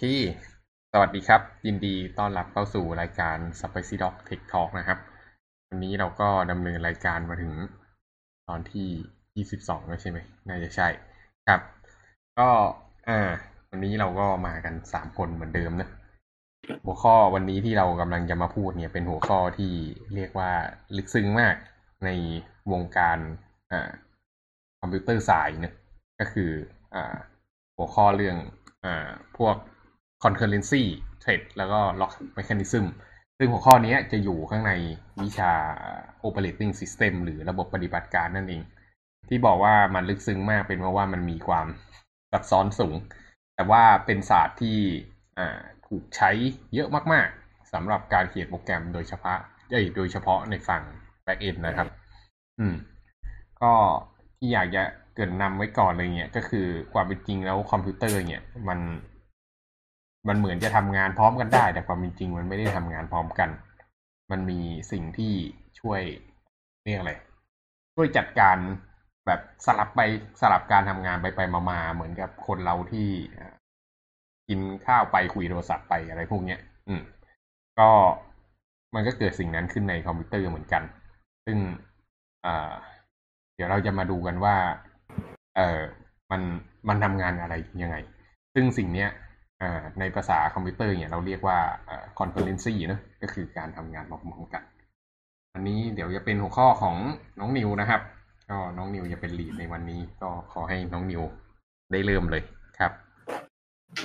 เคสวัสดีครับ ยินดีต้อนรับเข้าสู่รายการ Spicy Dog Tech Talk นะครับ วันนี้เราก็ดำเนินรายการมาถึงตอนที่ 22 แล้วใช่ไหมน่าจะใช่ครับ ก็อ่า วันนี้เราก็มากันสามคนเหมือนเดิมนะหัวข้อวันนี้ที่เรากำลังจะมาพูดเนี่ยเป็นหัวข้อที่เรียกว่าลึกซึ้งมากในวงการอ่าคอมพิวเตอร์สายนะก็คืออ่าหัวข้อเรื่องอ่าพวก concurrency trade แล้วก็ lock mechanism ซึ่งหัวข้อนี้จะอยู่ข้างในวิชา operating system หรือระบบปฏิบัติการนั่นเอง ที่บอกว่ามันลึกซึ้งมากเป็นเพราะว่ามันมีความซับซ้อนสูง แต่ว่าเป็นศาสตร์ที่ถูกใช้เยอะมาก ๆสำหรับการเขียนโปรแกรมโดยเฉพาะโดยเฉพาะในฝั่ง back end นะครับ อืม ก็ที่อยากจะเกินนำไว้ก่อนเลยเนี่ย ก็คือความเป็นจริงแล้วคอมพิวเตอร์เนี่ยมัน มันเหมือนจะทำงานพร้อมกันได้ แต่ความจริงมันไม่ได้ทำงานพร้อมกัน มันมีสิ่งที่ช่วยเรียกอะไรช่วยจัดการแบบสลับไปสลับการทำงานไปไปมามาเหมือนกับคนเราที่กินข้าวไปคุยโทรศัพท์ไปอะไรพวกเนี้ย อืม ก็มันก็เกิดสิ่งนั้นขึ้นในคอมพิวเตอร์เหมือนกัน ซึ่งเดี๋ยวเราจะมาดูกันว่า เออมันมันทำงานอะไรยังไง ซึ่งสิ่งเนี้ย ในภาษาคอมพิวเตอร์เนี่ยเราเรียกว่าอ่า concurrency นะก็คือการทำงานพร้อมๆกัน อันนี้เดี๋ยวจะเป็นหัวข้อของน้องนิวนะครับ ก็น้องนิวจะเป็นลีดในวันนี้ ก็ขอให้น้องนิวได้เริ่มเลยครับ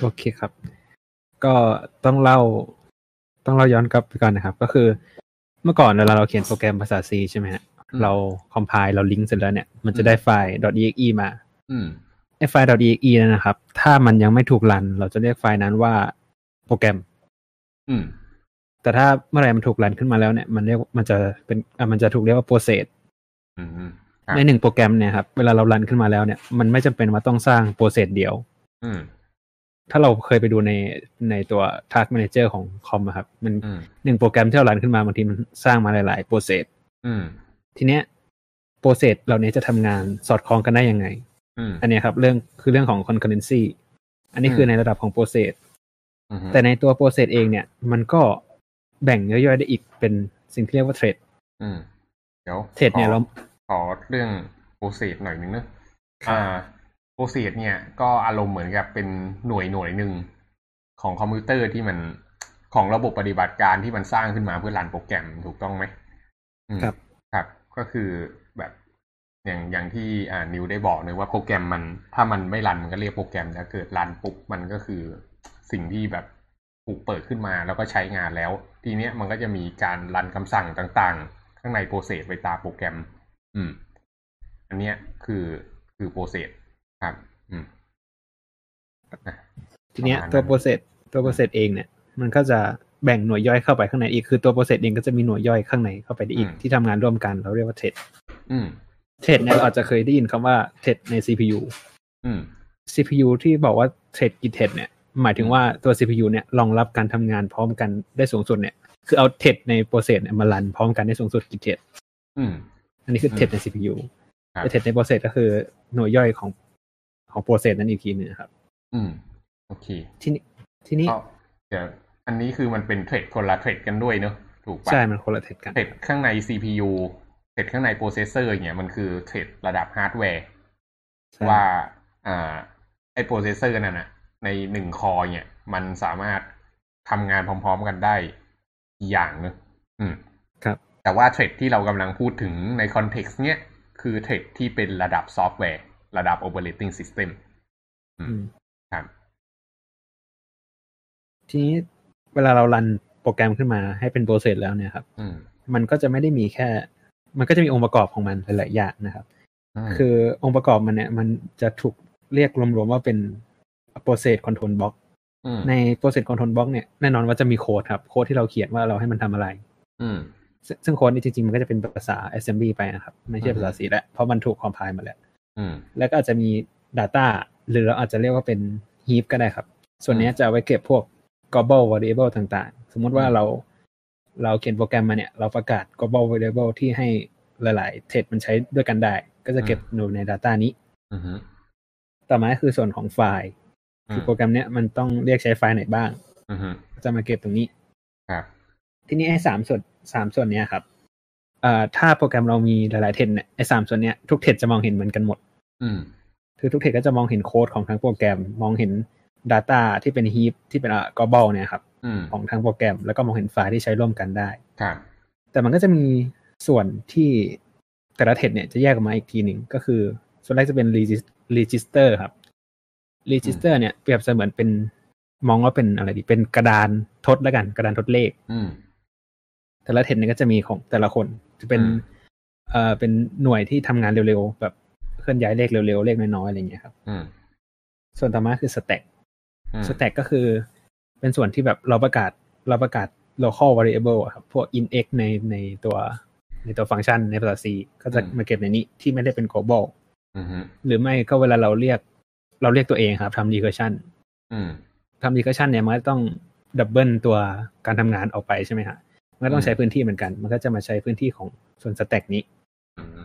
โอเคครับ ก็ต้องเล่าต้องเล่าย้อนกลับไปก่อนนะครับ ก็คือเมื่อก่อนเวลาเราเขียนโปรแกรมภาษา C ใช่ไหมฮะอืมเราคอมไพล์เราลิงก์เสร็จแล้วเนี่ยมันจะได้ไฟล์ .exe มาอืม ไอ้ไฟล์ .exe นั่นนะครับ ถ้ามันยังไม่ถูกรัน เราจะเรียกไฟล์นั้นว่าโปรแกรม อืม แต่ถ้าเมื่อไหร่มันถูกรันขึ้นมาแล้วเนี่ย มันเรียกมันจะเป็นอะมันจะถูกเรียกว่า process อืมอืมครับในหนึ่งโปรแกรมเนี่ยครับ เวลาเรารันขึ้นมาแล้วเนี่ย มันไม่จำเป็นว่าต้องสร้าง process เดียว อืมถ้าเราเคยไปดูในในตัว task manager ของคอมอะครับ มันอืมหนึ่งโปรแกรมที่เรารันขึ้นมาบางทีมันสร้างมาหลาย ๆ process อืมทีเนี้ย process เหล่านี้จะทำงานสอดคล้องกันได้ยังไง อืมอันเนี้ยครับเรื่องคือเรื่องของ concurrency อันนี้อืมคือในระดับของ process อืมแต่ในตัว process เองเนี่ย มันก็แบ่งย่อยๆได้อีกเป็นสิ่งที่เรียกว่า thread อืมเดี๋ยว thread เนี่ยขอเราขอเรื่อง process หน่อยนึงเนอะอ่า process เนี่ยก็อารมณ์เหมือนกับเป็นหน่วยหน่วยหนึ่งของคอมพิวเตอร์ที่มันของระบบปฏิบัติการที่มันสร้างขึ้นมาเพื่อรันโปรแกรมถูกต้องไหมอืมครับ ครับ ก็คือแบบ อย่างอย่างที่อ่านิวได้บอกเลยว่าโปรแกรมมัน ถ้ามันไม่รันมันก็เรียกโปรแกรมแล้วเกิดรันปุ๊บมันก็คือสิ่งที่แบบถูกเปิดขึ้นมาแล้วก็ใช้งานแล้ว ทีเนี้ยมันก็จะมีการรันคำสั่งต่างๆ ข้างใน process ไปตามโปรแกรม อืม อันเนี้ยคือคือ process ครับ อืมอะทีเนี้ยประมาณนั้นตัว processตัว process เองเนี่ย มันก็จะแบ่งหน่วยย่อยเข้าไปข้างในอีกคือตัว process เองก็จะมีหน่วยย่อยข้างในเข้าไปได้อีกที่ทำงานร่วมกันเราเรียกว่า thread อืม thread เนี่ยเราอาจจะเคยได้ยินคำว่า thread ใน CPU อืม CPU ที่บอกว่า thread กี่ thread เนี่ย หมายถึงว่าตัว CPU เนี่ยรองรับการทำงานพร้อมกันได้สูงสุดเนี่ย คือเอา thread ใน process เนี่ยมารันพร้อมกันได้สูงสุดกี่ thread อืม อันนี้คือ thread ใน CPU แต่ thread ใน process ก็คือหน่วยย่อยของของ process นั้นอีกทีหนึงครับ อืม โอเค ทีนี้ทีนี้ก็เดี๋ยวอันนี้คือมันเป็น thread คนละ thread กันด้วยเนอะถูกปะใช่ มันคนละ thread กัน thread ข้างใน CPU thread ข้างใน processor เนี่ยมันคือ thread ระดับฮาร์ดแวร์ใช่ว่าอ่าไอ้ processor นั่นน่ะในหนึ่ง core เนี่ยมันสามารถทำงานพร้อม ๆกันได้กี่อย่างเนอะอืมครับ แต่ว่า thread ที่เรากำลังพูดถึงใน context เนี้ยคือ thread ที่เป็นระดับซอฟต์แวร์ ระดับ operating system อือืมมครับทีนี้เวลาเรารันโปรแกรมขึ้นมาให้เป็นโปรเซสแล้วเนี่ยครับอืมมันก็จะไม่ได้มีแค่ มันก็จะมีองค์ประกอบของมันหลายๆอย่างนะครับมคือองค์ประกอบมันเนี่ย มันจะถูกเรียกรวมๆว่าเป็น process control block มใน process control block เนี่ยแน่นอนว่าจะมีโค้ดครับ โค้ดที่เราเขียนว่าเราให้มันทำอะไร อืมซึ่งซึ่งโค้ดนี้จริงๆ มันก็จะเป็นภาษา assembly ไปนะครับ ไม่ใช่ภาษา C แล้ว เพราะมันถูก compile มาแล้วอืมแล้วก็อาจจะมี Data หรือเราอาจจะเรียกว่าเป็น heap ก็ได้ครับ ส่วนเนี้ยจะเอาไว้เก็บพวก global variable ต่างๆ สมมุติว่าอืมเรา เราเขียนโปรแกรมมาเนี่ย เราประกาศ global variable ที่ให้หลายๆ thread มันใช้ด้วยกันได้ ก็จะเก็บอยู่ใน Data นี้อืมต่อมาก็คือส่วนของไฟล์คือโปรแกรมเนี้ยมันต้องเรียกใช้ไฟล์ไหนบ้างอือฮึจะมาเก็บตรงนี้ครับทีนี้ไอ้สามส่วนสามส่วนเนี้ยครับเอ่อถ้าโปรแกรมเรามีหลายๆเทรดเนี่ยไอ้สามส่วนเนี้ยทุกเทรดจะมองเห็นเหมือนกันหมด อืมคือทุกเทรดก็จะมองเห็นโค้ดของทั้งโปรแกรมมองเห็น Data ที่เป็น heap ที่เป็นอ่ากอบอลเนี่ยครับอืมของทั้งโปรแกรม แล้วก็มองเห็นไฟล์ที่ใช้ร่วมกันได้ครับแต่มันก็จะมีส่วนที่แต่ละเทรดเนี่ยจะแยกออกมาอีกทีหนึ่งก็คือ ส่วนแรกจะเป็น regis- register ครับ register เนี่ยเปรียบเสมือนเป็นมองว่าเป็นอะไรดีเป็นกระดานทดแล้วกัน กระดานทดเลขอืมแต่ละเทรดเนี่ยก็จะมีของแต่ละคนจะเป็นอืมเอ่อเป็นหน่วยที่ทำงานเร็วๆ แบบเคลื่อนย้ายเลขเร็วๆ เลขน้อยๆ อะไรอย่างเงี้ยครับอืมส่วนต่อมาคือ stack อืม stack ก็คือเป็นส่วนที่แบบเราประกาศเราประกาศ local variable อะครับ พวก inx ในในตัวในตัวฟังก์ชันในภาษา C ก็จะมาเก็บในนี้ที่ไม่ได้เป็น global อืมฮึหรือไม่ก็เวลาเราเรียก เราเรียกตัวเองครับทำ recursion อืมทำ recursion เนี่ยมันก็ต้องดับเบิลตัวการทำงานออกไปใช่ไหมฮะ มันก็ต้องใช้พื้นที่เหมือนกัน มันก็จะมาใช้พื้นที่ของส่วน stack นี้อืม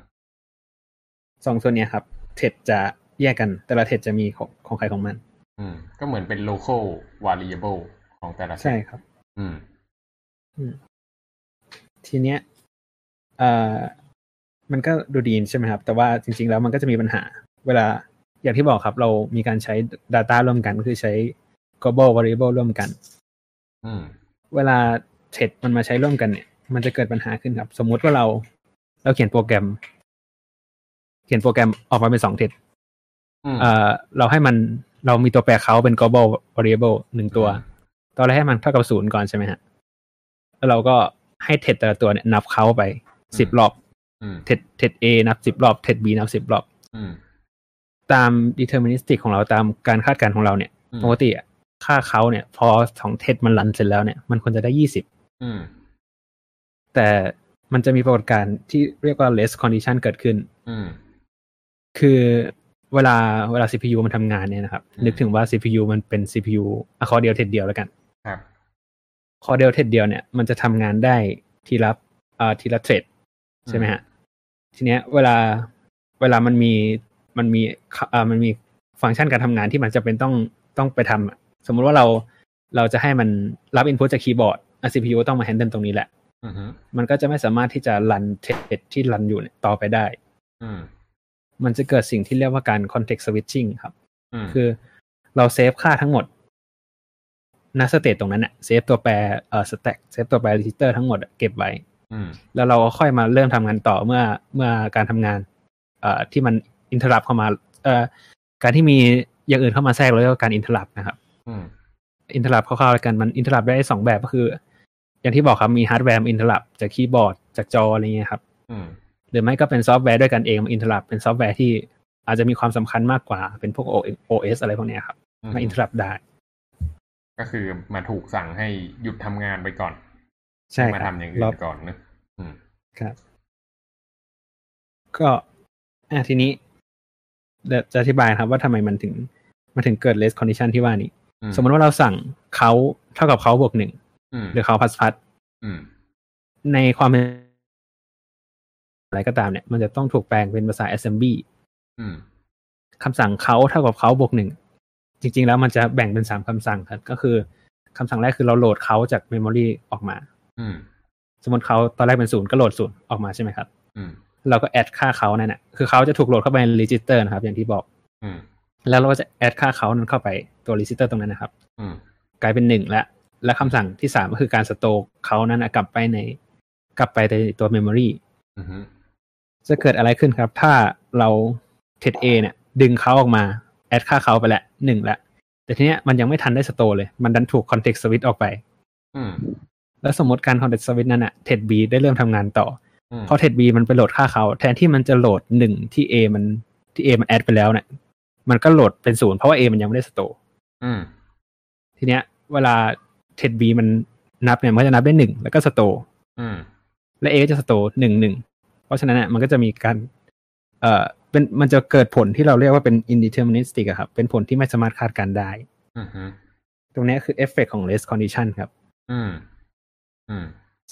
สองส่วนเนี้ยครับ เทรดจะแยกกัน แต่ละเทรดจะมีของของใครของมัน อืม ก็เหมือนเป็น local variable ของแต่ละใช่ครับอืม ทีเนี้ยเอ่อมันก็ดูดีใช่ไหมครับ แต่ว่าจริง ๆ แล้วมันก็จะมีปัญหา เวลาอย่างที่บอกครับ เรามีการใช้ Data ร่วมกันก็คือใช้ global variable ร่วมกันอืมเวลาเทรดมันมาใช้ร่วมกันเนี่ย มันจะเกิดปัญหาขึ้นครับ สมมุติว่าเรา เราเขียนโปรแกรม เขียนโปรแกรมออกมาเป็นสองเทรดอืมเอ่อเราให้มัน เรามีตัวแปรเขาเป็น global variable หนึ่งตัวอืมตอนแรกให้มันเท่ากับศูนย์ก่อนใช่ไหมฮะ แล้วเราก็ให้เทรดแต่ละตัวเนี่ยนับเขาไปสิบรอบอืมเทรดเทรด A นับสิบรอบเทรด B นับสิบรอบอืมตาม deterministic ของเราตามการคาดการณ์ของเราเนี่ยอืมปกติอะค่าเขาเนี่ย พอสองเทรดมันรันเสร็จแล้วเนี่ย มันควรจะได้ยี่สิบอืมแต่มันจะมีปรากฏการณ์ที่เรียกว่า less condition เกิดขึ้นอืมคือ เวลาเวลา CPU มันทำงานเนี่ยนะครับอืมนึกถึงว่า CPU มันเป็น CPU อะคอเดียวเทรดเดียวแล้วกัน ครับคอเดียวเทรดเดียวเนี่ยมันจะทำงานได้ทีละอ่าทีละ thread ใช่ไหมฮะ ทีเนี้ยเวลาเวลามันมีมันมีอ่ามันมีฟังก์ชันการทำงานที่มันจะเป็นต้องต้องไปทำอะสมมุติว่าเราเราจะให้มันรับ input จากคีย์บอร์ดอะ CPU ต้องมา handle ตรงนี้แหละอืมฮึมันก็จะไม่สามารถที่จะ run thread ที่ run อยู่เนี่ยต่อไปได้อื มมันจะเกิดสิ่งที่เรียกว่าการ context switching ครับอืมคือเราเซฟค่าทั้งหมดณ state ตรงนั้นอะเซฟตัวแปรเอ่อ stack เซฟตัวแปร register ทั้งหมดอะเก็บไว้อืมแล้วเราก็ค่อยมาเริ่มทำงานต่อเมื่อเมื่อการทำงาน เอ่อที่มัน interrupt เข้ามา เอ่อการที่มีอย่างอื่นเข้ามาแทรกเราเรียกว่าการ interrupt นะครับอืม interrupt คร่าวๆแล้วกันมัน interrupt ได้สองแบบก็คือ อย่างที่บอกครับมีฮาร์ดแวร์ interrupt จากคีย์บอร์ดจากจออะไรเงี้ยครับอืม หรือไม่ก็เป็นซอฟต์แวร์ด้วยกันเอง interrupt เป็นซอฟต์แวร์ที่อาจจะมีความสำคัญมากกว่าเป็นพวก OS อะไรพวกเนี้ยครับมาอินเทอร์รับได้ ก็คือมาถูกสั่งให้หยุดทำงานไปก่อน ใช่มาครับทำอย่างอื่รอนก่อนนะอืมครับ ก็อะทีนี้เดี๋ยวจะอธิบายครับว่าทำไมมันถึงมันถึงเกิด less condition ที่ว่านี้อืสมมติว่าเราสั่งเขาเท่ากับเขาบวกหนึ่งอืมหรือเขาพัสพัสอืมในความเป็น อะไรก็ตามเนี่ย มันจะต้องถูกแปลงเป็นภาษา assembly อืมคำสั่งเขาเท่ากับเขาบวกหนึ่ง จริง ๆ แล้วมันจะแบ่งเป็นสามคำสั่งครับ ก็คือคำสั่งแรกคือเราโหลดเขาจาก memory ออกมาอืมสมมติเขาตอนแรกเป็นศูนย์ก็โหลดศูนย์ออกมาใช่ไหมครับอืมเราก็แอดค่าเขานั่นแหละคือเขาจะถูกโหลดเข้าไปใน register นะครับ อย่างที่บอกอืมแล้วเราก็จะแอดค่าเขานั้นเข้าไปตัว register ตรงนั้นนะครับอืมกลายเป็นหนึ่งแล้วและคำสั่งที่สามก็คือการสโตกเขานั้นนะกลับไปใน กลับไปในตัว memory อืมฮึ จะเกิดอะไรขึ้นครับ ถ้าเราเทรด A เนี่ย ดึงเขาออกมา แอดค่าเขาไปแล้วหนึ่งแล้วแต่ทีเนี้ยมันยังไม่ทันได้สโตเลย มันดันถูก context switch ออกไปอืมแล้วสมมติการ context switch นั้นอะเทรด B ได้เริ่มทำงานต่ออืมพอเทรด B มันไปโหลดค่าเขาแทนที่มันจะโหลดหนึ่งที่ A มันที่ A มันแอดไปแล้วเนี่ยมันก็โหลดเป็นศูนย์เพราะว่า A มันยังไม่ได้สโตอืมทีเนี้ย เวลาเทรด B มันนับเนี่ยมันก็จะนับได้หนึ่งแล้วก็สโตอืมและ A ก็จะสโตหนึ่งหนึ่ง เพราะฉะนั้นเนี่ยมันก็จะมีการ เอ่อเป็นมันจะเกิดผลที่เราเรียกว่าเป็น indeterministic อะครับ เป็นผลที่ไม่สามารถคาดการณ์ได้อืมฮึตรงเนี้ยคือเอฟเฟกของ race condition ครับ อืม อืม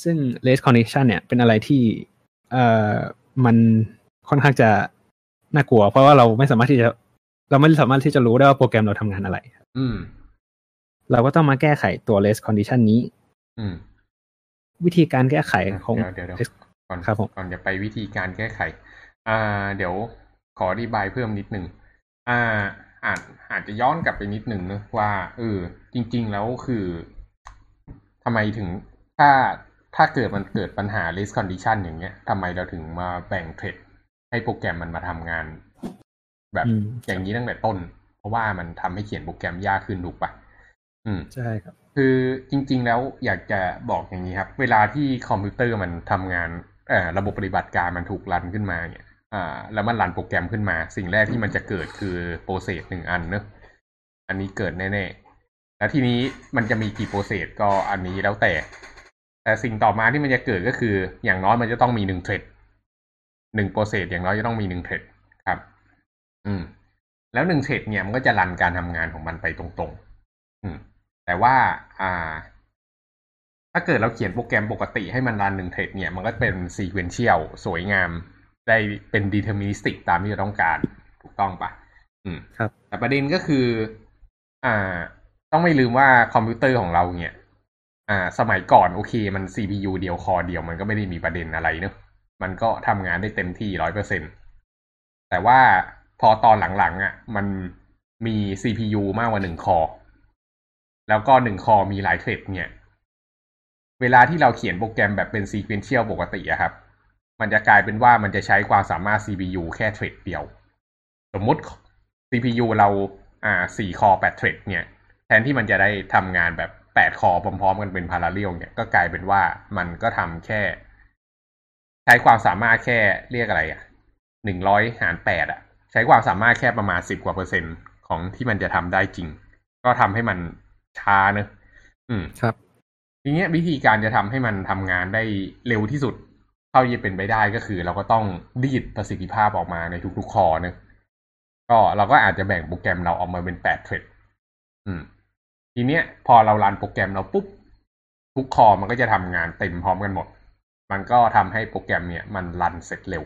ซึ่ง race condition เนี่ย เป็นอะไรที่ เอ่อ มันค่อนข้างจะน่ากลัว เพราะว่าเราไม่สามารถที่จะ เราไม่สามารถที่จะรู้ได้ว่าโปรแกรมเราทำงานอะไร อืม เราก็ต้องมาแก้ไขตัว race condition นี้ อืม วิธีการแก้ไขของเดี๋ยวเดี๋ยวเดี๋ยว race ก่อนครับผมก่อนจะไปวิธีการแก้ไข อ่า เดี๋ยวขออธิบายเพิ่มนิดหนึ่งอ่าอาจอาจจะย้อนกลับไปนิดหนึ่งนะว่าเออจริง ๆ แล้วคือทำไมถึงถ้าถ้าเกิดมันเกิดปัญหา race condition อย่างเงี้ยทำไมเราถึงมาแบ่งเทรดให้โปรแกรมมันมาทำงาน แบบอืมอย่างนี้ตั้งแต่ต้น เพราะว่ามันทำให้เขียนโปรแกรมยากขึ้นถูกปะอืมใช่ครับ คือจริง ๆ แล้วอยากจะบอกอย่างนี้ครับ เวลาที่คอมพิวเตอร์มันทำงานเอ่อ ระบบปฏิบัติการมันถูก run ขึ้นมาเนี่ยอ่าแล้วมัน run โปรแกรมขึ้นมา สิ่งแรกที่มันจะเกิดคือ process หนึ่งอันเนอะอันนี้เกิดแน่ๆ แล้วทีนี้มันจะมีกี่ process ก็อันนี้แล้วแต่ แต่สิ่งต่อมาที่มันจะเกิดก็คือ อย่างน้อยมันจะต้องมีหนึ่ง threadหนึ่ง process อย่างน้อยจะต้องมีหนึ่ง thread ครับ อืม แล้วหนึ่ง thread เนี่ยมันก็จะ run การทำงานของมันไปตรงๆ อืม แต่ว่า อ่า ถ้าเกิดเราเขียนโปรแกรมปกติให้มัน run หนึ่ง thread เนี่ย มันก็เป็น sequential สวยงาม ได้เป็น deterministic ตามที่เราต้องการ ถูกต้องปะอืมครับ แต่ประเด็นก็คือ อ่า ต้องไม่ลืมว่าคอมพิวเตอร์ของเราเนี่ย อ่า สมัยก่อนโอเค มัน CPU เดียว core เดียวมันก็ไม่ได้มีประเด็นอะไรเนอะมันก็ทำงานได้เต็มที่ร้อยเปอร์เซ็นแต่ว่าพอตอนหลังๆอะ มันมี CPU มากกว่าหนึ่ง core แล้วก็หนึ่ง core มีหลาย thread เนี่ย เวลาที่เราเขียนโปรแกรมแบบเป็น sequential ปกติอะครับ มันจะกลายเป็นว่ามันจะใช้ความสามารถ CPU แค่ thread เดียว สมมุติ CPU เราอ่าสี่ core แปด thread เนี่ย แทนที่มันจะได้ทำงานแบบแปด core พร้อมๆ กันเป็น parallel เนี่ย ก็กลายเป็นว่ามันก็ทำแค่ ใช้ความสามารถแค่เรียกอะไรอะหนึ่งร้อยหารแปดอะใช้ความสามารถแค่ประมาณสิบกว่าเปอร์เซ็นต์ของที่มันจะทำได้จริง ก็ทำให้มันช้าเนอะอืมครับ ทีเนี้ยวิธีการจะทำให้มันทำงานได้เร็วที่สุด เท่าที่เป็นไปได้ก็คือ เราก็ต้องดีดประสิทธิภาพออกมาในทุกๆคอเนอะก็เราก็อาจจะแบ่งโปรแกรมเราออกมาเป็นแปดเทรดอืม ทีเนี้ย พอเรารันโปรแกรมเราปุ๊บทุกคอมันก็จะทำงานเต็มพร้อมกันหมด มันก็ทำให้โปรแกรมเนี่ยมันรันเสร็จเร็ว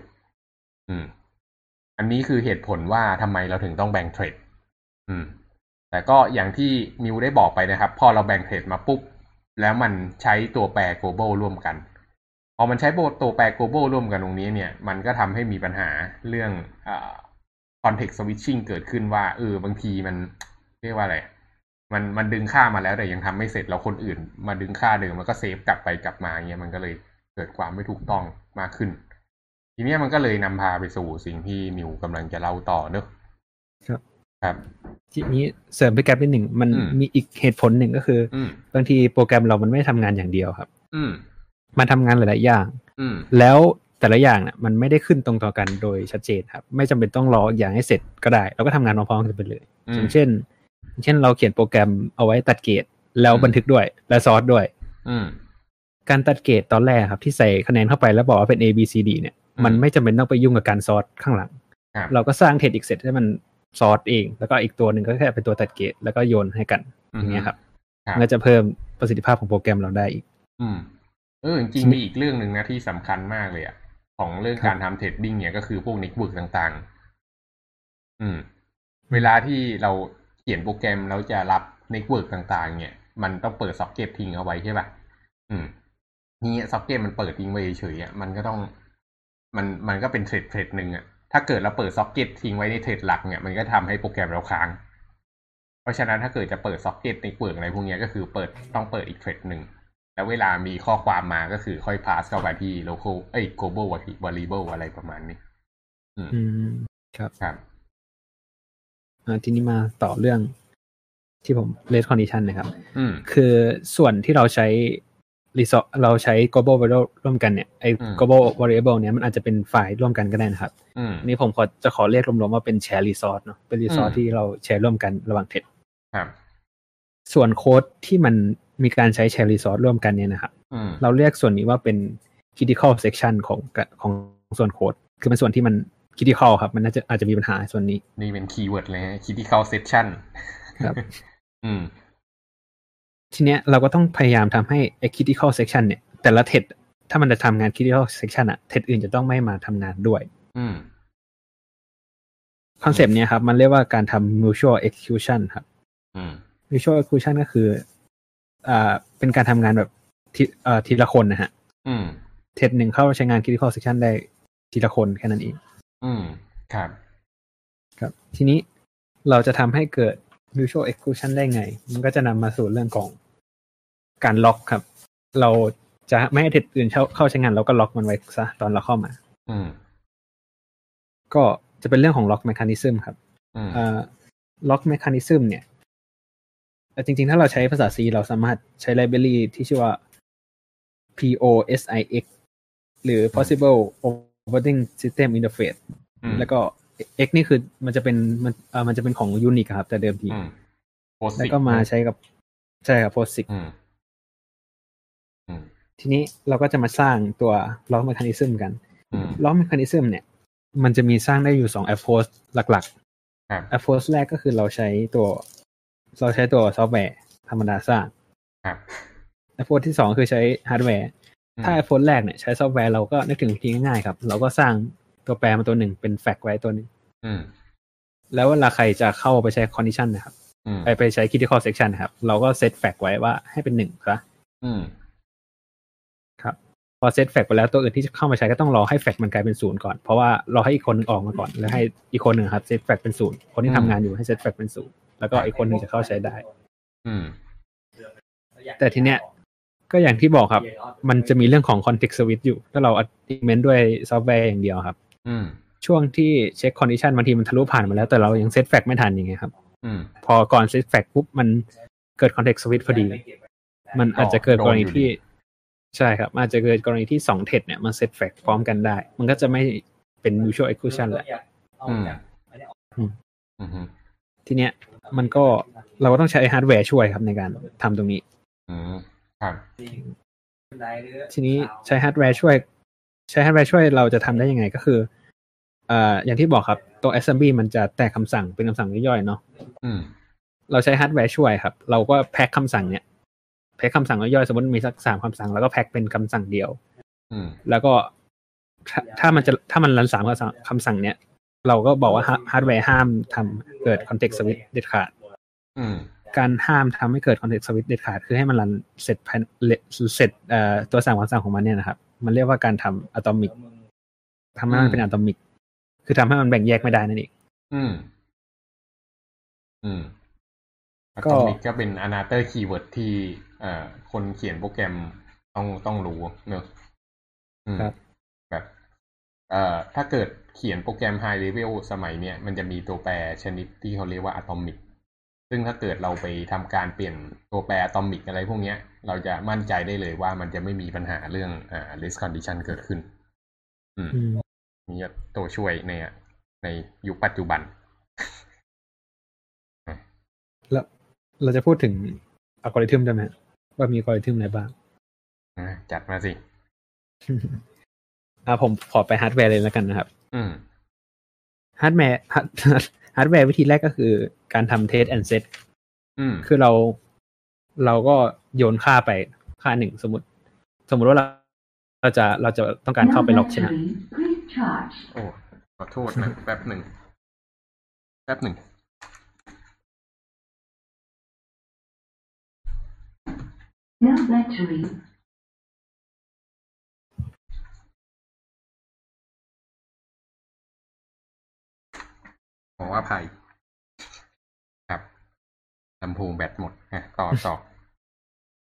อืม อันนี้คือเหตุผลว่าทำไมเราถึงต้องแบ่งเทรดอืม แต่ก็อย่างที่มิวได้บอกไปนะครับ พอเราแบ่งเทรดมาปุ๊บ แล้วมันใช้ตัวแปร global ร่วมกัน พอมันใช้ตัวแปร global ร่วมกันตรงนี้เนี่ย มันก็ทำให้มีปัญหาเรื่องอ context switching เกิดขึ้นว่าเออบางทีมันเรียกว่าอะไร มันมันดึงค่ามาแล้วแต่ยังทำไม่เสร็จแล้วคนอื่น มาดึงค่าเดิมแล้วก็เซฟกลับไปกลับมาเงี้ยมันก็เลยเกิดความไม่ถูกต้องมากขึ้น ทีนี้มันก็เลยนำพาไปสู่สิ่งที่นิวกำลังจะเล่าต่อเนอะ ครับครับ ทีนี้เสริมไปแกรบนิดหนึ่งมันอืมมีอีกเหตุผลหนึ่งก็คือออืมบางทีโปรแกรมเรามันไม่ทำงานอย่างเดียวครับ อืมมันทำงานหลาย ๆ อย่างอืมแล้วแต่ละอย่างเนี่ยมันไม่ได้ขึ้นตรงต่อกันโดยชัดเจนครับ ไม่จำเป็นต้องรออย่างให้เสร็จก็ได้ เราก็ทำงานพร้อมๆกันไปเลยอืมอย่างเช่นอย่างเช่นเราเขียนโปรแกรมเอาไว้ตัดเกรดแล้วอืมบันทึกด้วย และซอสด้วย อืมการตัดเกรดตอนแรกครับที่ใส่คะแนนเข้าไปแล้วบอกว่าเป็น A B C D เนี่ยอืมมันไม่จำเป็นต้องไปยุ่งกับการซอสข้างหลังครับเราก็สร้างเทคอีกเสร็จให้มัน ซอสเอง แล้วก็อีกตัวหนึ่งก็แค่เป็นตัวตัดเกรดแล้วก็โยนให้กันอย่างเงี้ยครับครับมันก็จะเพิ่มประสิทธิภาพของโปรแกรมเราได้อีก อืมเออจริงๆมีอีกเรื่องหนึ่งนะที่สำคัญมากเลยอะของเรื่องครับการทำ threading เนี่ยก็คือพวก network ต่างๆ อืม เวลาที่เราเขียนโปรแกรมแล้วจะรับ network ต่าง ๆ เนี่ย มันต้องเปิดซ็อกเก็ตทิ้งเอาไว้ใช่ป่ะ อืมนี่ซ็อกเก็ตมันเปิดทิ้งไว้เฉยๆอะมันก็ต้อง มันมันก็เป็น thread thread หนึ่งอะ ถ้าเกิดเราเปิดซ็อกเก็ตทิ้งไว้ใน thread หลักเนี่ยมันก็ทำให้โปรแกรมเราค้าง เพราะฉะนั้นถ้าเกิดจะเปิดซ็อกเก็ตในเปิดอะไรพวกเนี้ยก็คือเปิดต้องเปิดอีกเทรดหนึ่งแล้วเวลามีข้อความมาก็คือค่อย pass เข้าไปที่ local เอ้ย global variable อะไรประมาณนี้ อืมอืมครับ ครับอ่าทีนี้มาต่อเรื่องที่ผม rate condition นะครับอืมคือส่วนที่เราใช้ resource เราใช้ global variable ร่วมกันเนี่ยไอ้อืม global variable เนี่ยมันอาจจะเป็นไฟล์ร่วมกันก็ได้นะครับอืมอันนี่ผมขอจะขอเรียกรวมๆว่าเป็น share resource เนาะเป็น resource อืมที่เราแชร์ร่วมกันระหว่างเทดครับส่วนโค้ดที่มันมีการใช้ share resource ร่วมกันเนี่ยนะครับอืมเราเรียกส่วนนี้ว่าเป็น critical section ของของส่วนโค้ดคือเป็นส่วนที่มัน critical ครับ มันน่าจะอาจจะมีปัญหาส่วนนี้ นี่เป็น keyword เลยฮะ critical section ครับ อืม ทีเนี้ยเราก็ต้องพยายามทำให้ไอ้ critical section เนี่ย แต่ละเทดถ้ามันจะทำงาน critical section อะเทดอื่นจะต้องไม่มาทำงานด้วย อืมคอนเซปต์เนี้ยครับ มันเรียกว่าการทำ mutual execution ครับอืม mutual exclusion ก็คือ อ่า เป็นการทำงานแบบทีเอ่อทีละคนนะฮะอืมเทสหนึ่งเข้าใช้งาน critical section ได้ทีละคนแค่นั้นเอง อืม ครับ ครับ ทีนี้เราจะทำให้เกิด mutual exclusion ได้ไง มันก็จะนำมาสู่เรื่องของ การล็อกครับ เราจะไม่ให้เทสอื่นเข้าเข้าใช้งานเราก็ล็อกมันไว้ซะตอนเราเข้ามา อืมก็จะเป็นเรื่องของ lock mechanism ครับอืมอ่า lock mechanism เนี่ยแต่จริงๆ ถ้าเราใช้ภาษา C เราสามารถใช้ library ที่ชื่อว่า POSIX หรือ possible operating system interface อืมแล้วก็ X นี่คือมันจะเป็นมันเอ่อมันจะเป็นของ Unix ครับ แต่เดิมทีอืมPOSIX แล้วก็มาใช้กับ ใช่ครับ POSIX อืมอืม ทีนี้เราก็จะมาสร้างตัว lock mechanism กันอืม lock mechanism เนี่ย มันจะมีสร้างได้อยู่สอง approach หลักครับๆ approach แรกก็คือเราใช้ตัว เราใช้ตัวซอฟต์แวร์ธรรมดาสร้างครับ approach ที่สองคือใช้ฮาร์ดแวร์ ถ้า approach แรกเนี่ยใช้ซอฟต์แวร์เราก็นึกถึงวิธีง่ายๆครับ เราก็สร้างตัวแปรมาตัวหนึ่งเป็น flag ไว้ตัวหนึ่งอืมแล้วเวลาใครจะเข้าไปใช้ condition นะครับอืมไปไปใช้ critical section นะครับ เราก็เซตแฟกไว้ว่าให้เป็นหนึ่งซะอืมครับ พอเซตแฟกไปแล้วตัวอื่นที่จะเข้ามาใช้ก็ต้องรอให้แฟกมันกลายเป็นศูนย์ก่อน เพราะว่ารอให้อีกคนหนึ่งออกมาก่อน แล้วให้อีกคนหนึ่งครับเซตแฟกเป็นศูนย์คนที่ทำงานอยู่ให้เซตแฟกเป็นศูนย์แล้วก็อีกคนหนึ่งจะเข้าใช้ได้ อืม แต่ทีเนี้ยก็อย่างที่บอกครับ มันจะมีเรื่องของ context switch อยู่ ถ้าเรา implement ด้วยซอฟต์แวร์อย่างเดียวครับ อืม ช่วงที่เช็ค condition บางทีมันทะลุผ่านมาแล้ว แต่เรายัง set flag ไม่ทันอย่างเงี้ยครับ อืม พอก่อน set flag ปุ๊บมันเกิด context switch พอดี มันอาจจะเกิดกรณีที่ ใช่ครับ อาจจะเกิดกรณีที่สอง thread เนี่ยมัน set flag พร้อมกันได้ มันก็จะไม่เป็น mutual exclusion แหละอืมอืมอืมทีเนี้ยมันก็เราก็ต้องใช้ฮาร์ดแวร์ช่วยครับในการทำตรงนี้อืมครับทีนี้ใช้ฮาร์ดแวร์ช่วย ใช้ฮาร์ดแวร์ช่วยเราจะทำได้ยังไงก็คืออ่าอย่างที่บอกครับ ตัว assembly มันจะแตกคำสั่งเป็นคำสั่งย่อยๆเนาะอืมเราใช้ฮาร์ดแวร์ช่วยครับ เราก็แพ็คคำสั่งเนี่ย แพ็คคำสั่งย่อยๆ สมมติมีสักสามคำสั่งแล้วก็แพ็คเป็นคำสั่งเดียวอืมแล้วก็ถ้าถ้ามันจะถ้ามัน run สามคำสั่งคำสั่งเนี้ยเราก็บอกว่าฮาร์ดแวร์ห้ามทำเกิด context switch เด็ดขาดอืมการห้ามทำให้เกิด context switch เด็ดขาด คือให้มันรันเสร็จภายเสร็จเอ่อตัวสั่งคำสั่งของมันเนี่ยนะครับ มันเรียกว่าการทำ atomic ทำให้มันเป็น atomic คือทำให้มันแบ่งแยกไม่ได้นั่นเองอืม อืมก็ก็ก็เป็น another keyword ที่เอ่อค นเขียนโปรแกรมต้องต้องรู้เนอะอืมครับแบบเอ่อถ้าเกิดเขียนโปรแกรม high level สมัยเนี้ยมันจะมีตัวแปรชนิดที่เขาเรียกว่า atomic ซึ่งถ้าเกิดเราไปทำการเปลี่ยนตัวแปร atomic อะไรพวกเนี้ย เราจะมั่นใจได้เลยว่ามันจะไม่มีปัญหาเรื่องอ่า list condition เกิดขึ้น อืมอืมนี่ก็ตัวช่วยในในยุคปัจจุบัน แล้วเราจะพูดถึงอัลกอริทึมได้ไหม ว่ามีอัลกอริทึมอะไรบ้างอะจัดมาสิอ่าผมขอไปฮาร์ดแวร์เลยแล้วกันนะครับ อืมฮาร์ดแวร์ฮาร์ดฮาร์ดแวร์วิธีแรกก็คือการทำ test and set อืมคือเราเราก็โยนค่าไปค่าหนึ่งสมมติ สมมติว่าเราเราจะเราจะต้องการเข้าไปล็อกใช่ไหม Please charge. โอ้ขอโทษนะแป๊บหนึ่งแป๊บหนึ่ง No battery. ขออภัย ครับลำโพงแบตหมดนะต่อต่อ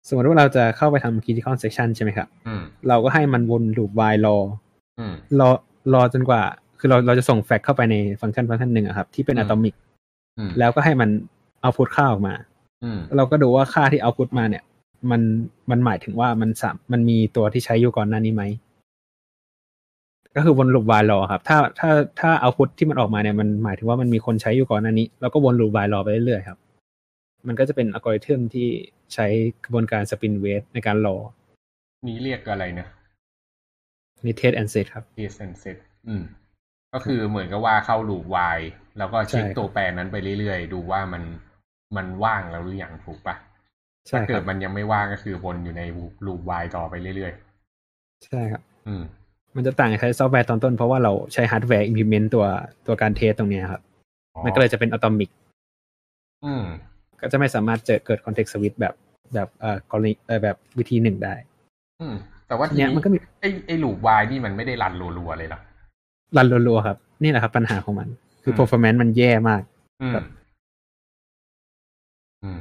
สมมติว่าเราจะเข้าไปทำ critical section ใช่ไหมครับ อืม เราก็ให้มันวนลูป while รอ อืม รอ รอจนกว่า คือเราเราจะส่งแฟกเข้าไปในฟังก์ชันฟังก์ชันหนึ่งอะครับ ที่เป็นอืม อะตอมิก อืมแล้วก็ให้มัน output ค่าออกมา อืม เราก็ดูว่าค่าที่ output มาเนี่ย มันมันหมายถึงว่ามันสามมันมีตัวที่ใช้อยู่ก่อนหน้านี้ไหม ก็คือวนลูป while รอครับ ถ้าถ้าถ้า output ที่มันออกมาเนี่ยมันหมายถึงว่ามันมีคนใช้อยู่ก่อนหน้านี้เราก็วน loop while รอไปเรื่อยๆครับ มันก็จะเป็นอัลกอริทึมที่ใช้กระบวนการ spin wait ในการรอ นี้เรียกอะไรนะนี่ test and set ครับ test and set อืม ก็คือเหมือนกับว่าเข้าลูป while แล้วก็เช็คใช่ครับตัวแปรนั้นไปเรื่อยๆ ดูว่ามันมันว่างแล้วหรือยังถูกปะใช่ ถ้าเกิดครับมันยังไม่ว่างก็คือวนอยู่ในลูป while ต่อไปเรื่อยใช่ครับๆอืม มันจะต่างจากใช้ซอฟต์แวร์ตอนต้นเพราะว่าเราใช้ฮาร์ดแวร์ implement ตัวตัวการ test ตรงเนี้ยครับอ๋อมันก็เลยจะเป็น atomic อืม ก็จะไม่สามารถเจอเกิด context switch แบบแบบเอ่อกรณีเอ่อแบบวิธีหนึ่งได้ อืม แต่ว่าทีเนี้ยนี้มันก็มีไอไอลูปวายนี่มันไม่ได้รันรัวๆเลยเหรอรันรัวๆครับ นี่แหละครับปัญหาของมัน คือม performance มันแย่มากอืมครับอืม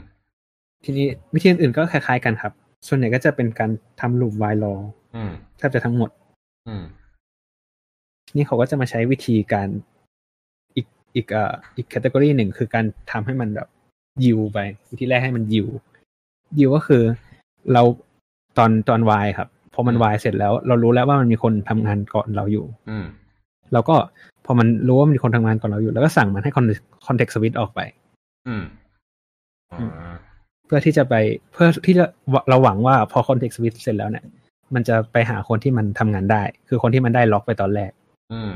ทีนี้วิธีอื่นๆก็คล้ายๆกันครับ ส่วนใหญ่ก็จะเป็นการทำ loop while rọ อืมแทบจะทั้งหมดอืมทีนี้เขาก็จะมาใช้วิธีการอีกอีกเอ่ออีกแคตตากรีหนึ่งคือการทำให้มันแบบยิวไป วิธีแรกให้มันยิวยิวก็คือเราตอนตอนวายครับ พอมันอืมวายเสร็จแล้ว เรารู้แล้วว่ามันมีคนทำงานก่อนเราอยู่ อืมเราก็พอมันรู้ว่ามีคนทำงานก่อนเราอยู่ แล้วก็สั่งมันให้ context switch ออกไป อืมอ่าเพื่อที่จะไปเพื่อที่จะเราหวังว่าพอ context switch เสร็จแล้วเนี่ย มันจะไปหาคนที่มันทำงานได้ คือคนที่มันได้ล็อกไปตอนแรก อืม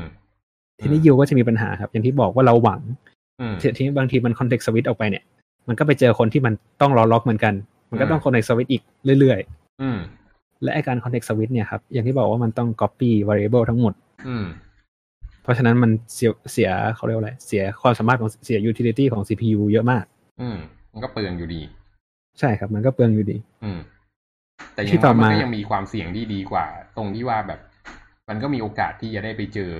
ทีนี้ยูก็จะมีปัญหาครับ อย่างที่บอกว่าเราหวังอืมทีนี้บางทีมัน context switch ออกไปเนี่ย มันก็ไปเจอคนที่มันต้องรอล็อกเหมือนกัน มันก็ต้องอืม context switch อีกเรื่อยอืมๆและไอการ context switch เนี่ยครับ อย่างที่บอกว่ามันต้อง copy variable ทั้งหมด อืมเพราะฉะนั้นมันเสียเสียเขาเรียกว่าอะไร เสียความสามารถของเสีย utility ของ CPU เยอะมาก อืมมันก็เปลืองอยู่ดี ใช่ครับ มันก็เปลืองอยู่ดี อืม แต่อที่ย่างต่น้ออยมันมาก็ยังมีความเสี่ยงที่ดีกว่า ตรงที่ว่าแบบ มันก็มีโอกาสที่จะได้ไปเจอ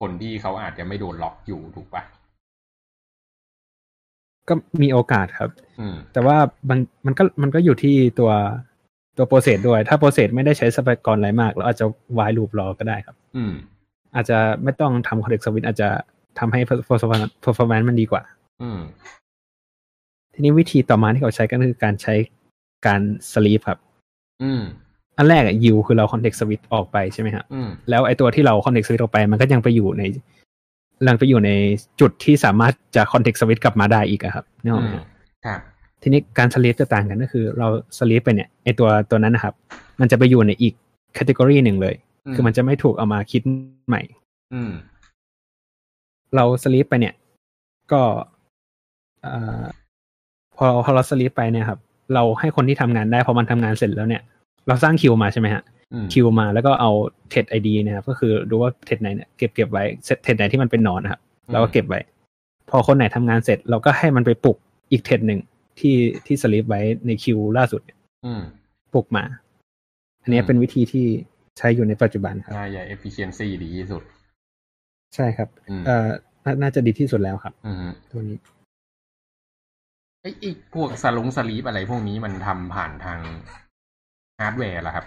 คนที่เขาอาจจะไม่โดนล็อกอยู่ถูกปะก็มีโอกาสครับอืมแต่ว่าบางมันก็มันก็อยู่ที่ตัวตัว process ด้วย ถ้า process ไม่ได้ใช้ทรัพยากรอะไรมากเราอาจจะ while loop รอก็ได้ครับ อืม อาจจะไม่ต้องทำ context switch อาจจะทำให้ performance performance มันดีกว่า อืม ทีนี้วิธีต่อมาที่เขาใช้ก็คือการใช้การ sleep ครับ อืม อันแรกอะ yield คือเรา context switch ออกไปใช่ไหมครับอืมแล้วไอตัวที่เรา context switch ออกไป มันก็ยังไปอยู่ในยังไปอยู่ในจุดที่สามารถจะ context switch กลับมาได้อีกอะครับนึกออกไหมครับครับทีนี้การ sleep จะต่างกันก็คือ เรา sleep ไปเนี่ยไอตัวตัวนั้นนะครับ มันจะไปอยู่ในอีก category หนึ่งเลย คือมันจะไม่ถูกเอามาคิดใหม่ อืม เรา sleep ไปเนี่ย ก็เอ่อ พอพอเราสลีปไปเนี่ยครับ เราให้คนที่ทำงานได้พอมันทำงานเสร็จแล้วเนี่ย เราสร้างคิวมาใช่ไหมฮะอืมคิวมาแล้วก็เอาเท d ไอดีนะครับก็คือดูว่าเท d ไหนเนี่ยเก็บเก็บไว้เท d ไหนที่มันเป็นหนอนนะครับเราก็เก็บไว้ พอคนไหนทำงานเสร็จ เราก็ให้มันไปปลุกอีกเท d หนึ่งที่ที่สลีปไว้ในคิวล่าสุดเนี่ยอืมปลุกมา อันนี้อืมเป็นวิธีที่ใช้อยู่ในปัจจุบันครับน่าจะ efficiency ดีที่สุด ใช่ครับอืมเอ่อน่าน่าจะดีที่สุดแล้วครับอืมตัวนี้ ไอ้ไอ้พวกสลง sleep อะไรพวกนี้มันทำผ่านทางฮาร์ดแวร์เหรอครับ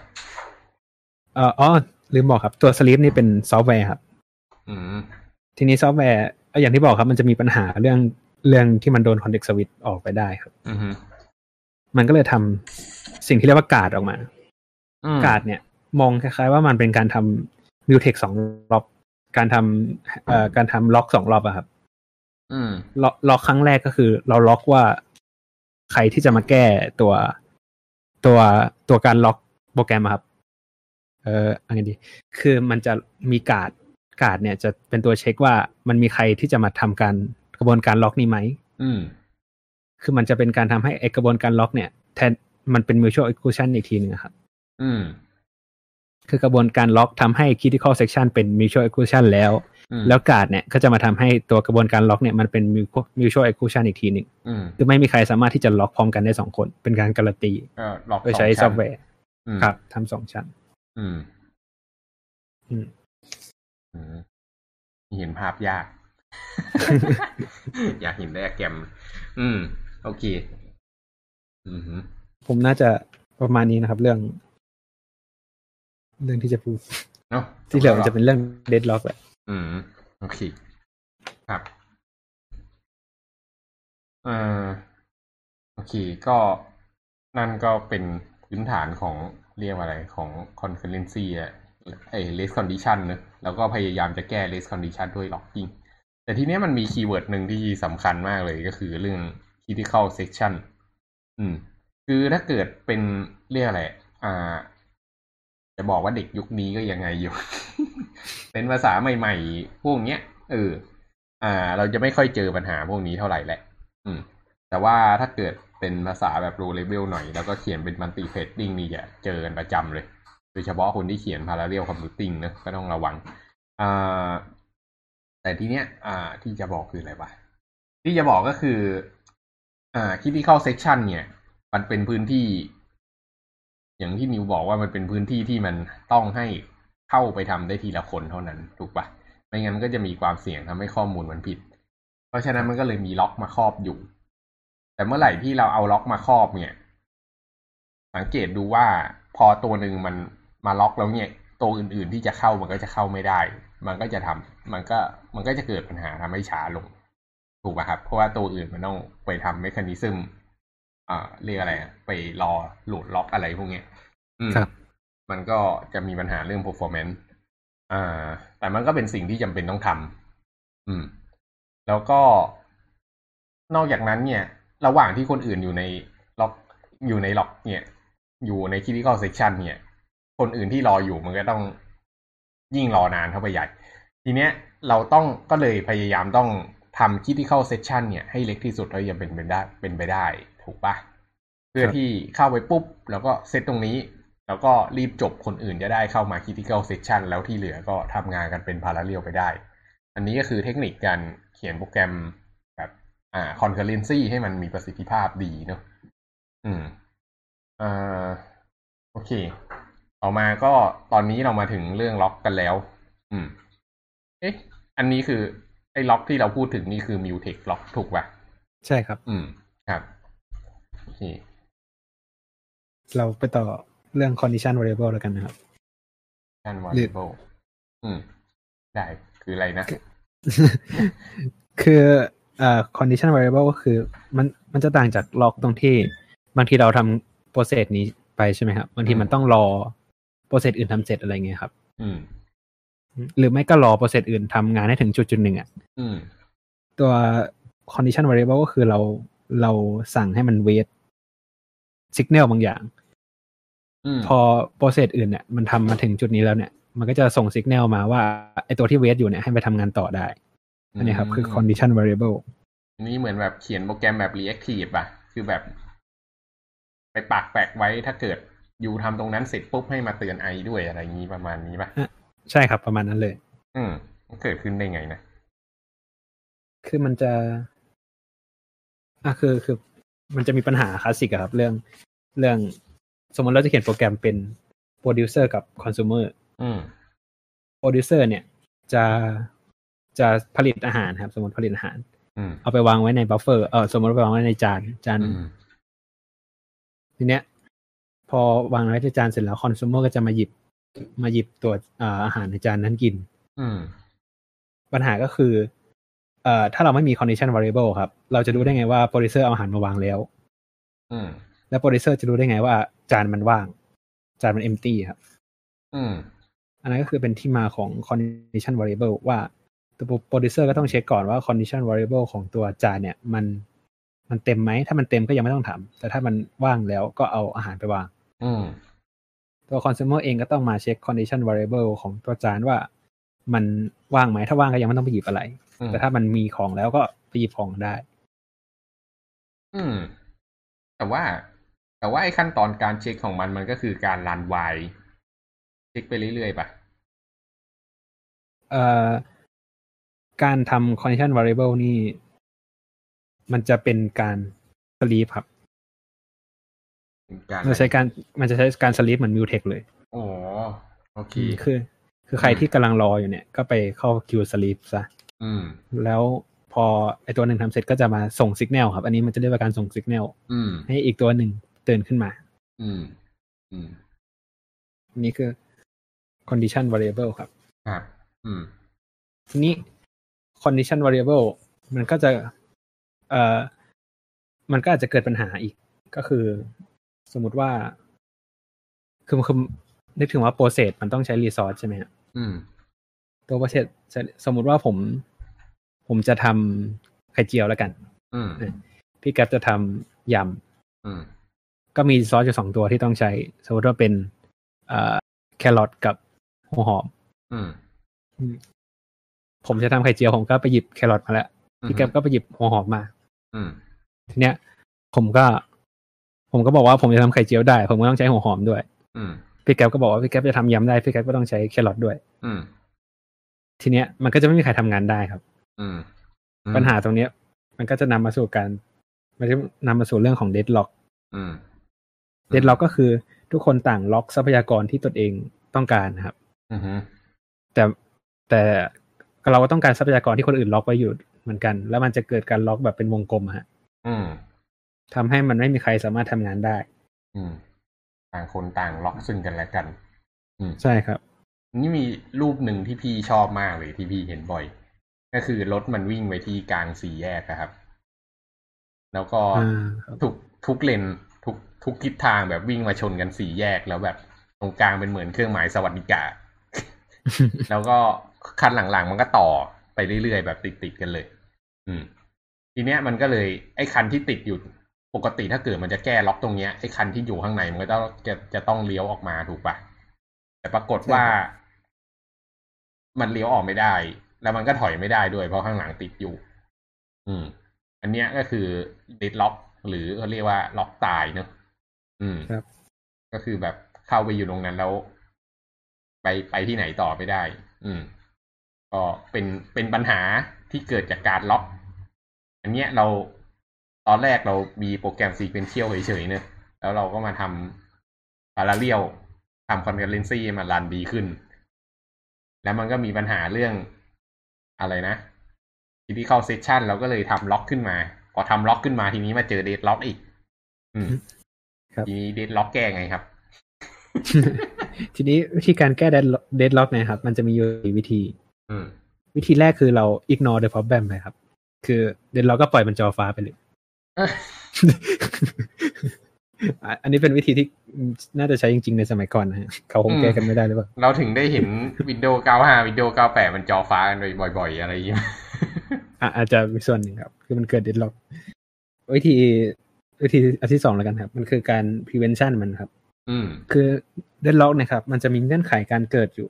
เอ่ออ๋อลืมบอกครับ ตัว Sleep นี่เป็นซอฟต์แวร์ครับอืมทีนี้ซอฟต์แวร์เอ่ออย่างที่บอกครับ มันจะมีปัญหาเรื่องเรื่องที่มันโดน context switch ออกไปได้ครับ อืมฮึมันก็เลยทำสิ่งที่เรียกว่าการ์ดออกมาอืมการ์ดเนี่ย มองคล้ายๆว่ามันเป็นการทำ mutex สองรอบ การทำเอ่อการทำล็อกสองรอบอะครับอืม ล็อกล็อกครั้งแรกก็คือ เราล็อกว่าใครที่จะมาแก้ตัวตัวตัวการล็อกโปรแกรมอะครับ เอออะไรดี คือมันจะมี guard guard เนี่ย จะเป็นตัวเช็คว่ามันมีใครที่จะมาทำการกระบวนการล็อกนี้ไหมอืม คือมันจะเป็นการทำให้ไอกระบวนการล็อก เนี่ย แทนมันเป็น mutual exclusion อีกทีหนึงอะครับ อืม คือกระบวนการล็อกทำให้ critical section เป็น mutual exclusion แล้วอืม แล้วการ์ดเนี่ยก็จะมาทำให้ตัวกระบวนการล็อกเนี่ยมันเป็น mutual- mutual exclusion อีกทีหนึ่งอืมคือไม่มีใครสามารถที่จะล็อกพร้อมกันได้สองคน เป็นการการันตีก็ล็อกโดยใช้สงซชั้อนฟต์แวร์อืมครับทำสองชั้นอืมอืม อืมเห็นภาพยาก อยากเห็นไดอะแกรม อืม โอเค อืมฮึผมน่าจะประมาณนี้นะครับ เรื่อง เรื่องที่จะพูดเนาะที่เหลือมันจะเป็นเรื่อง deadlock แหละ อืม โอเค ครับ เอ่อ โอเค ก็นั่นก็เป็นพื้นฐานของเรียกว่าอะไรของ concurrency อะไอ้ race condition เนอะแล้วก็พยายามจะแก้ race condition ด้วย locking แต่ทีเนี้ยมันมีคีย์เวิร์ดหนึ่งที่สำคัญมากเลยก็คือเรื่อง critical section อืม คือถ้าเกิดเป็นเรียกอะไร อ่า จะบอกว่าเด็กยุคนี้ก็ยังไงอยู่ เป็นภาษาใหม่ๆ พวกเนี้ยเออ อ่า เราจะไม่ค่อยเจอปัญหาพวกนี้เท่าไหร่แหละ อืม แต่ว่าถ้าเกิดเป็นภาษาแบบ low level หน่อย แล้วก็เขียนเป็น multi threading นี่จะเจอกันประจำเลย โดยเฉพาะคนที่เขียน parallel computing เนะก็ต้องระวัง อ่า แต่ทีเนี้ย อ่า ที่จะบอกคืออะไรวะที่จะบอกก็คือ อ่า critical section เนี่ย มันเป็นพื้นที่ อย่างที่นิวบอกว่ามันเป็นพื้นที่ที่มันต้องให้เข้าไปทำได้ทีละคนเท่านั้นถูกปะไม่งั้นก็จะมีความเสี่ยงทำให้ข้อมูลมันผิด เพราะฉะนั้นมันก็เลยมีล็อกมาครอบอยู่ แต่เมื่อไหร่ที่เราเอาล็อกมาครอบเนี่ย สังเกตดูว่าพอตัวหนึ่งมันมาล็อกแล้วเนี่ย ตัวอื่นๆที่จะเข้ามันก็จะเข้าไม่ได้ มันก็จะทำมันก็มันก็จะเกิดปัญหาทำให้ช้าลง ถูกป่ะครับ เพราะว่าตัวอื่นมันต้องไปทำเมคานิซึมอ่าเรียกอะไรไปรอโหลดล็อกอะไรพวกเนี้ย ครับ มันก็จะมีปัญหาเรื่อง performance อ่า แต่มันก็เป็นสิ่งที่จำเป็นต้องทำอืม แล้วก็นอกจากนั้นเนี่ย ระหว่างที่คนอื่นอยู่ในล็อกอยู่ในล็อก เนี่ย อยู่ใน critical section เนี่ย คนอื่นที่รออยู่มันก็ต้องยิ่งรอนานเข้าไปใหญ่ ทีเนี้ยเราต้องก็เลยพยายามต้องทำ critical section เนี่ยให้เล็กที่สุดเท่าที่จะเป็นไปได้เป็นไปได้ ถูกปะเพื่อที่เข้าไปปุ๊บ แล้วก็เซตตรงนี้ แล้วก็รีบจบคนอื่นจะได้เข้ามา critical section แล้วที่เหลือก็ทำงานกันเป็น parallel ไปได้ อันนี้ก็คือเทคนิคการเขียนโปรแกรมแบบอ่า concurrency ให้มันมีประสิทธิภาพดีเนอะอืมอ่าโอเคต่อมาก็ตอนนี้เรามาถึงเรื่องล็อกกันแล้ว อืม เอ๊ะ อันนี้คือไอ้ล็อกที่เราพูดถึงนี่คือ Mutex ล็อกถูกป่ะ ใช่ครับ อืม ครับโอเคเราไปต่อ เรื่อง condition variable แล้วกันนะครับกันหรือ variable อืม ได้คืออะไรนะ คือเอ่อ condition variable ก็คือ มันมันจะต่างจากล็อกตรงที่ บางทีเราทำ process นี้ไปใช่ไหมครับบางทีอืมมันต้องรอ process อื่นทำเสร็จอะไรเงี้ยครับ อืม หรือไม่ก็รอ process อื่นทำงานให้ถึงจุดจุดหนึ่งอะอืมตัว condition variable ก็คือเราเราสั่งให้มัน wait signal บางอย่าง อืมพอ process อื่นเนี่ยมันทำมาถึงจุดนี้แล้วเนี่ย มันก็จะส่ง signal มาว่าไอตัวที่ wait อยู่เนี่ยให้ไปทำงานต่อได้อันนี้ครับ คือ condition variable อันนี้เหมือนแบบเขียนโปรแกรมแบบ reactive ป่ะคือแบบ ไปปักแปกไว้ถ้าเกิดอยู่ทำตรงนั้นเสร็จปุ๊บให้มาเตือนไอด้วยอะไรอย่างนี้ประมาณนี้ป่ะใช่ครับประมาณนั้นเลย อืมมันเกิดขึ้นได้ไงนะ คือมันจะ อะคือคือ มันจะมีปัญหาคลาสสิกอะครับ เรื่องเรื่อง สมมติเราจะเขียนโปรแกรมเป็น producer กับ consumer อืม producer เนี่ย จะจะผลิตอาหารครับ สมมติผลิตอาหารอืมเอาไปวางไว้ใน buffer เออสมมติเอาไปวางไว้ในจานจานอืมทีเนี้ย พอวางไว้ในจานเสร็จแล้ว consumer ก็จะมาหยิบมาหยิบตัวอ่าอาหารในจานนั้นกินอืมปัญหาก็คือ เอ่อ ถ้าเราไม่มี condition variable ครับ เราจะรู้ได้ไงว่า producer เอาอาหารมาวางแล้วอืมแล้ว producer จะรู้ได้ไงว่า จานมันว่าง จานมัน empty ครับอืมอันนั้นก็คือเป็นที่มาของ condition variable ว่าตัว producer ก็ต้องเช็คก่อนว่า condition variable ของตัวจานเนี่ย มันมันเต็มไหม ถ้ามันเต็มก็ยังไม่ต้องทำแต่ถ้ามันว่างแล้วก็เอาอาหารไปวาง อืมตัว consumer เองก็ต้องมาเช็ค condition variable ของตัวจานว่า มันว่างไหม ถ้าว่างก็ยังไม่ต้องไปหยิบอะไรอืมแต่ถ้ามันมีของแล้วก็ไปหยิบของได้ อืม แต่ว่า แต่ว่าไอ้ขั้นตอนการเช็คของมันมันก็คือการรันไวเช็คไปเรื่อยๆป่ะเอ่อการทำ condition variable นี่ มันจะเป็นการ sleep ครับการมันใช้การมันจะใช้การ sleep เหมือน mutex เลย อ๋อ โอเค คือ คือใครที่กำลังรออยู่เนี่ย ก็ไปเข้า queue sleep ซะ อืม แล้วพอไอตัวหนึ่งทำเสร็จก็จะมาส่ง signal ครับ อันนี้มันจะเรียกว่าการส่ง signal อืมให้อีกตัวหนึ่ง ตื่นขึ้นมา อืม อืมอันนี้คือ condition variable ครับ ครับ อืม ทีนี้ condition variable มันก็จะ เอ่อ มันก็อาจจะเกิดปัญหาอีก ก็คือ สมมุติว่า คือคือนึกถึงว่า process มันต้องใช้ resource ใช่ไหมครับอืม ตัว process สมมุติว่าผม ผมจะทำไข่เจียวแล้วกัน อืม พี่แก๊ปจะทำยอืมำ ก็มีซอสอยู่สองตัวที่ต้องใช้ สมมติว่าเป็นเอ่อแครอทกับหัวหอมอืมผมจะทำไข่เจียวผมก็ไปหยิบแครอทมาแล้วพี่แก๊ปก็ไปหยิบหัวหอมมาอืมทีเนี้ย ผมก็ ผมก็บอกว่าผมจะทำไข่เจียวได้ ผมก็ต้องใช้หัวหอมด้วยอืมพี่แก๊ปก็บอกว่าพี่แก๊ปจะทำยำได้พี่แก๊ปก็ต้องใช้แครอทด้วยอืมทีเนี้ยมันก็จะไม่มีใครทำงานได้ครับอืมปัญหาตรงเนี้ยมันมันก็จะนำมาสู่การ มันจะนำมาสู่เรื่องของเดดล็อกอืม เดดล็อกก็คือทุกคนต่างล็อกทรัพยากรที่ตนเองต้องการนะครับอือฮึแต่แต่เราก็ต้องการทรัพยากรที่คนอื่นล็อกไว้อยู่เหมือนกัน แล้วมันจะเกิดการล็อกแบบเป็นวงกลมอะฮะอืมทำให้มันไม่มีใครสามารถทำงานได้ อืมต่างคนต่างล็อกซึ่งกันและกันอืมใช่ครับ นี่มีรูปหนึ่งที่พี่ชอบมากเลยที่พี่เห็นบ่อย ก็คือรถมันวิ่งไปที่กลางสี่แยกอะครับ แล้วก็อ่าครับทุกทุกเลน ทุกทุกทิศทางแบบวิ่งมาชนกันสี่แยกแล้วแบบตรงกลางเป็นเหมือนเครื่องหมายสวัสดิการแล้วก็คันหลังๆมันก็ต่อไปเรื่อยๆแบบติดๆกันเลย อืม ทีเนี้ยมันก็เลยไอ้คันที่ติดอยู่ปกติถ้าเกิดมันจะแก้ล็อกตรงเนี้ยไอ้คันที่อยู่ข้างในมันก็ต้องจะจะต้องเลี้ยวออกมาถูกปะแต่ปรากฏว่า มันเลี้ยวออกไม่ได้ แล้วมันก็ถอยไม่ได้ด้วยเพราะข้างหลังติดอยู่ อืม อันเนี้ยก็คือดิดล็อก หรือเขาเรียกว่าล็อกตายเนอะอืมครับ ก็คือแบบเข้าไปอยู่ตรงนั้นแล้ว ไปไปที่ไหนต่อไม่ได้ อืมก็เป็นเป็นปัญหาที่เกิดจากการล็อก อันเนี้ยเราตอนแรกเรามีโปรแกรมซีเป็นเที่ยวเฉยๆเนอะแล้วเราก็มาทำพาราเรียลทำคอนเ r นซีมารันดีขึ้น แล้วมันก็มีปัญหาเรื่องอะไรนะcritical section เราก็เลยทำล็อกขึ้นมา พอทำล็อกขึ้นมาทีนี้มาเจอ deadlock อีก อืมครับทีนี้ deadlock แก้ไงครับ ทีนี้วิธีการแก้ deadlock เนี่ยครับ มันจะมีอยู่สี่วิธีอืมวิธีแรกคือเรา ignore the problem ไปครับ คือ deadlock ก็ปล่อยมันจอฟ้าไปเลยอะอันนี้เป็นวิธีที่น่าจะใช้จริง ๆ ในสมัยก่อนนะฮะเขาคงแก้กันไม่ได้หรือเปล่า เราถึงได้เห็น Windows 95 Windows 98 มันจอฟ้ากันบ่อย ๆ อะไรอย่างเงี้ย อะอาจจะมีส่วนหนึ่งครับ คือมันเกิดเดดล็อกวิธีวิธีอันที่สองแล้วกันครับ มันคือการ prevention มันครับ อืม คือเดดล็อกเนี่ยครับ มันจะมีเงื่อนไขการเกิดอยู่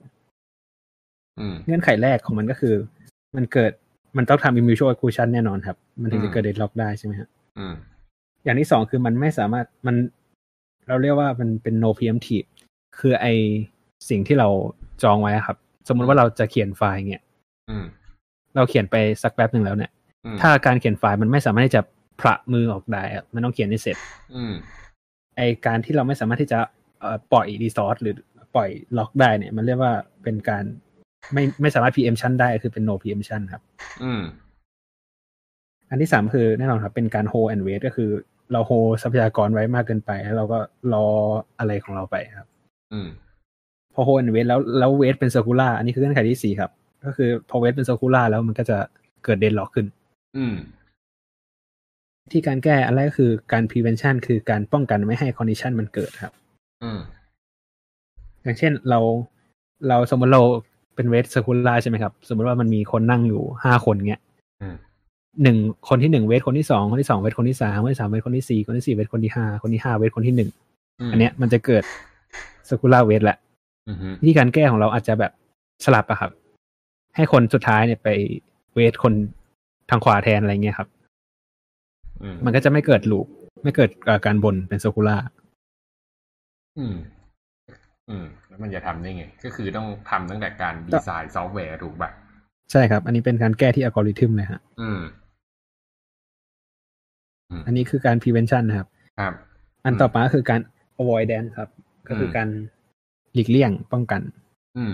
อืม เงื่อนไขแรกของมันก็คือ มันเกิดมันต้องทำ mutual exclusion แน่นอนครับ มันถึงจะเกิดเดดล็อกได้ใช่ไหมครับอืม อย่างที่สองคือมันไม่สามารถมัน เราเรียกว่ามันเป็น no preemptive คือไอสิ่งที่เราจองไว้อะครับ สมมุติว่าเราจะเขียนไฟล์เนี่ย อืม เราเขียนไปสักแป๊บหนึ่งแล้วเนี่ยอืมถ้าการเขียนไฟล์มันไม่สามารถที่จะพระมือออกได้อะมันต้องเขียนให้เสร็จอืมไอการที่เราไม่สามารถที่จะเอ่อปล่อยรีซอสหรือปล่อยล็อกได้เนี่ย มันเรียกว่าเป็นการไม่ไม่สามารถ preemption ได้คือเป็น no preemption ครับ อืม อันที่สามคือแน่นอนครับ เป็นการ hold and wait ก็คือ เรา hold ทรัพยากรไว้มากเกินไป แล้วเราก็รออะไรของเราไปครับ อืม พอ hold and wait แล้วแล้ว wait เป็น circular อันนี้คือเงื่อนไขที่สี่ครับ ก็คือพอ wait เป็น circular แล้วมันก็จะเกิด deadlock ขึ้น อืม ที่การแก้อันแรกก็คือการ prevention คือการป้องกันไม่ให้ condition มันเกิดครับ อืม อย่างเช่นเราเราสมมติเราเป็นเวทสกุลาใช่ไหมครับ สมมติว่ามันมีคนนั่งอยู่ห้าคนเงี้ยอืมหนึ่งคนที่หนึ่งเวทคนที่สองคนที่สองเวทคนที่สามคนที่สามเวทคนที่สี่คนที่สี่เวทคนที่ห้าคนที่ห้าเวทคนที่หนึ่งอืมอันเนี้ยมันจะเกิดสกุลาเวทแหละอืมอืมวิธีการแก้ของเราอาจจะแบบสลับอะครับ ให้คนสุดท้ายเนี่ยไปเวทคนทางขวาแทนอะไรเงี้ยครับอืมมันก็จะไม่เกิดลูปไม่เกิดเอ่อการบนเป็นสกุลาอืม อืม แล้วมันจะทำได้ไง ก็คือต้องทำตั้งแต่การดีไซน์ซอฟต์แวร์ถูกป่ะใช่ครับ อันนี้เป็นการแก้ที่อัลกอริทึมเลยฮะ อืมอืมอันนี้คือการ prevention นะครับ ครับ อันต่อมาก็คือการ avoidance ครับ ก็คือการหลีกเลี่ยงป้องกัน อืม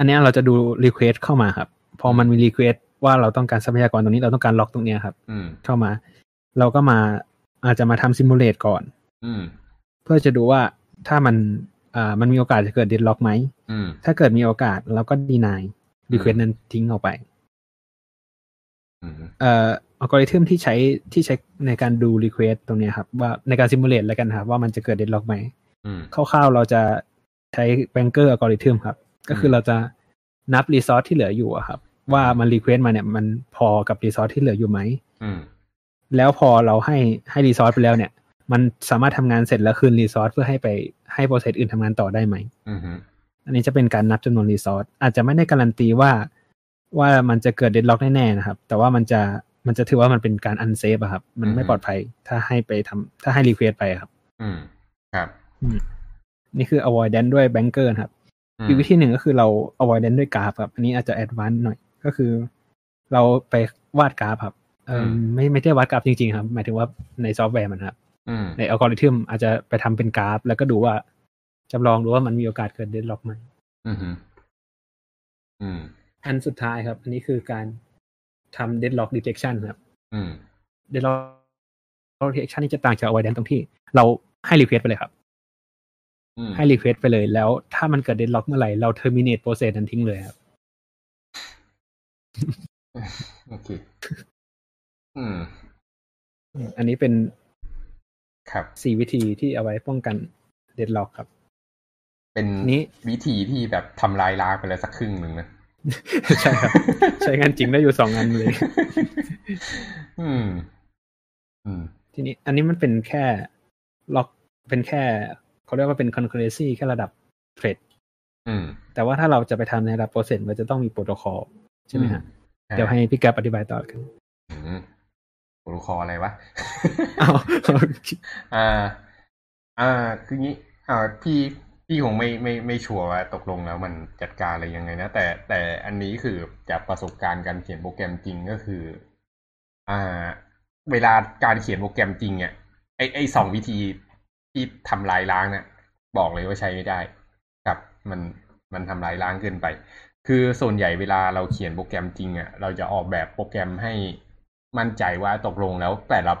อันเนี้ยเราจะดู request เข้ามาครับ พอมันมี request ว่าเราต้องการทรัพยากรตรงนี้เราต้องการล็อกตรงเนี้ยครับอืมเข้ามา เราก็มาอาจจะมาทำ simulate ก่อนอืมเพื่อจะดูว่าถ้ามันอ่ามันมีโอกาสจะเกิด deadlock ไหมอืมถ้าเกิดมีโอกาสเราก็ deny request นั้นทิ้งออกไปอืมเอ่ออัลกอริทึมที่ใช้ที่ใช้ในการดู request ตรงเนี้ยครับ ว่าในการ simulate แล้วกันครับ ว่ามันจะเกิด deadlock ไหมอืมคร่าวๆเราจะใช้ banker algorithm ครับ ก็คือเราจะนับ resource ที่เหลืออยู่อะครับ ว่ามัน request มาเนี่ย มันพอกับ resource ที่เหลืออยู่ไหมอืมแล้วพอเราให้ให้ resource ไปแล้วเนี่ย มันสามารถทำงานเสร็จแล้วคืน resource เพื่อให้ไปให้ process อื่นทำงานต่อได้ไหมอืมอันนี้จะเป็นการนับจำนวน resource อาจจะไม่ได้การันตีว่าว่ามันจะเกิด deadlock แน่ๆนะครับ แต่ว่ามันจะมันจะถือว่ามันเป็นการ unsafe อะครับ มันไม่ปลอดภัยถ้าให้ไปทำถ้าให้ request ไปอะครับ อืมครับนี่คือ avoidance ด้วย banker นะครับ อืมอีกวิธีหนึ่งก็คือเรา avoidance ด้วยกราฟครับ อันนี้อาจจะ advanced หน่อย ก็คือ เราไปวาดกราฟครับเออไม่ไม่ได้วาดกราฟจริงๆครับ หมายถึงว่าในซอฟต์แวร์มันครับอืมในอัลกอริทึมอาจจะไปทำเป็นกราฟ แล้วก็ดูว่าจำลองดูว่ามันมีโอกาสเกิด deadlock ไหมอืมฮึอืมอันสุดท้ายครับ อันนี้คือการทำ deadlock detection ครับอืม deadlock detection นี่จะต่างจาก avoidance ตรงที่ เราให้ request ไปเลยครับ อืมให้ request ไปเลย แล้วถ้ามันเกิด deadlock เมื่อไหร่เรา terminate process นั้นทิ้งเลยครับโอเคอืม อันนี้เป็นครับสี่วิธีที่เอาไว้ป้องกัน deadlock ครับ เป็นนี้วิธีที่แบบทำลายล้างไปแล้วสักครึ่งหนึ่งนะใช่ครับ ใช้งานจริงได้อยู่สองอันเลย อืม อืม ทีนี้ อันนี้มันเป็นแค่ล็อกเป็นแค่ เขาเรียกว่าเป็น concurrency แค่ระดับ thread อืมแต่ว่าถ้าเราจะไปทำในระดับ process มันจะต้องมีโปรโตคอลใช่ไหมฮะอืมเดี๋ยวให้พี่แก๊ปอธิบายต่อกันอืมโปรโตคอลอะไรวะอ้าวอ่า อ่า คืองี้ อ่า พี่ พี่คงไม่ไม่ไม่ชัวร์ว่าตกลงแล้วมันจัดการอะไรยังไงนะ แต่แต่อันนี้คือจากประสบการณ์การเขียนโปรแกรมจริงก็คือ อ่า เวลาการเขียนโปรแกรมจริงเนี่ยไอไอสองวิธี ที่ทำลายล้างเนี่ยบอกเลยว่าใช้ไม่ได้ครับ มันมันทำลายล้างเกินไป คือส่วนใหญ่เวลาเราเขียนโปรแกรมจริงอะ เราจะออกแบบโปรแกรมให้มั่นใจว่าตกลงแล้วแต่ละ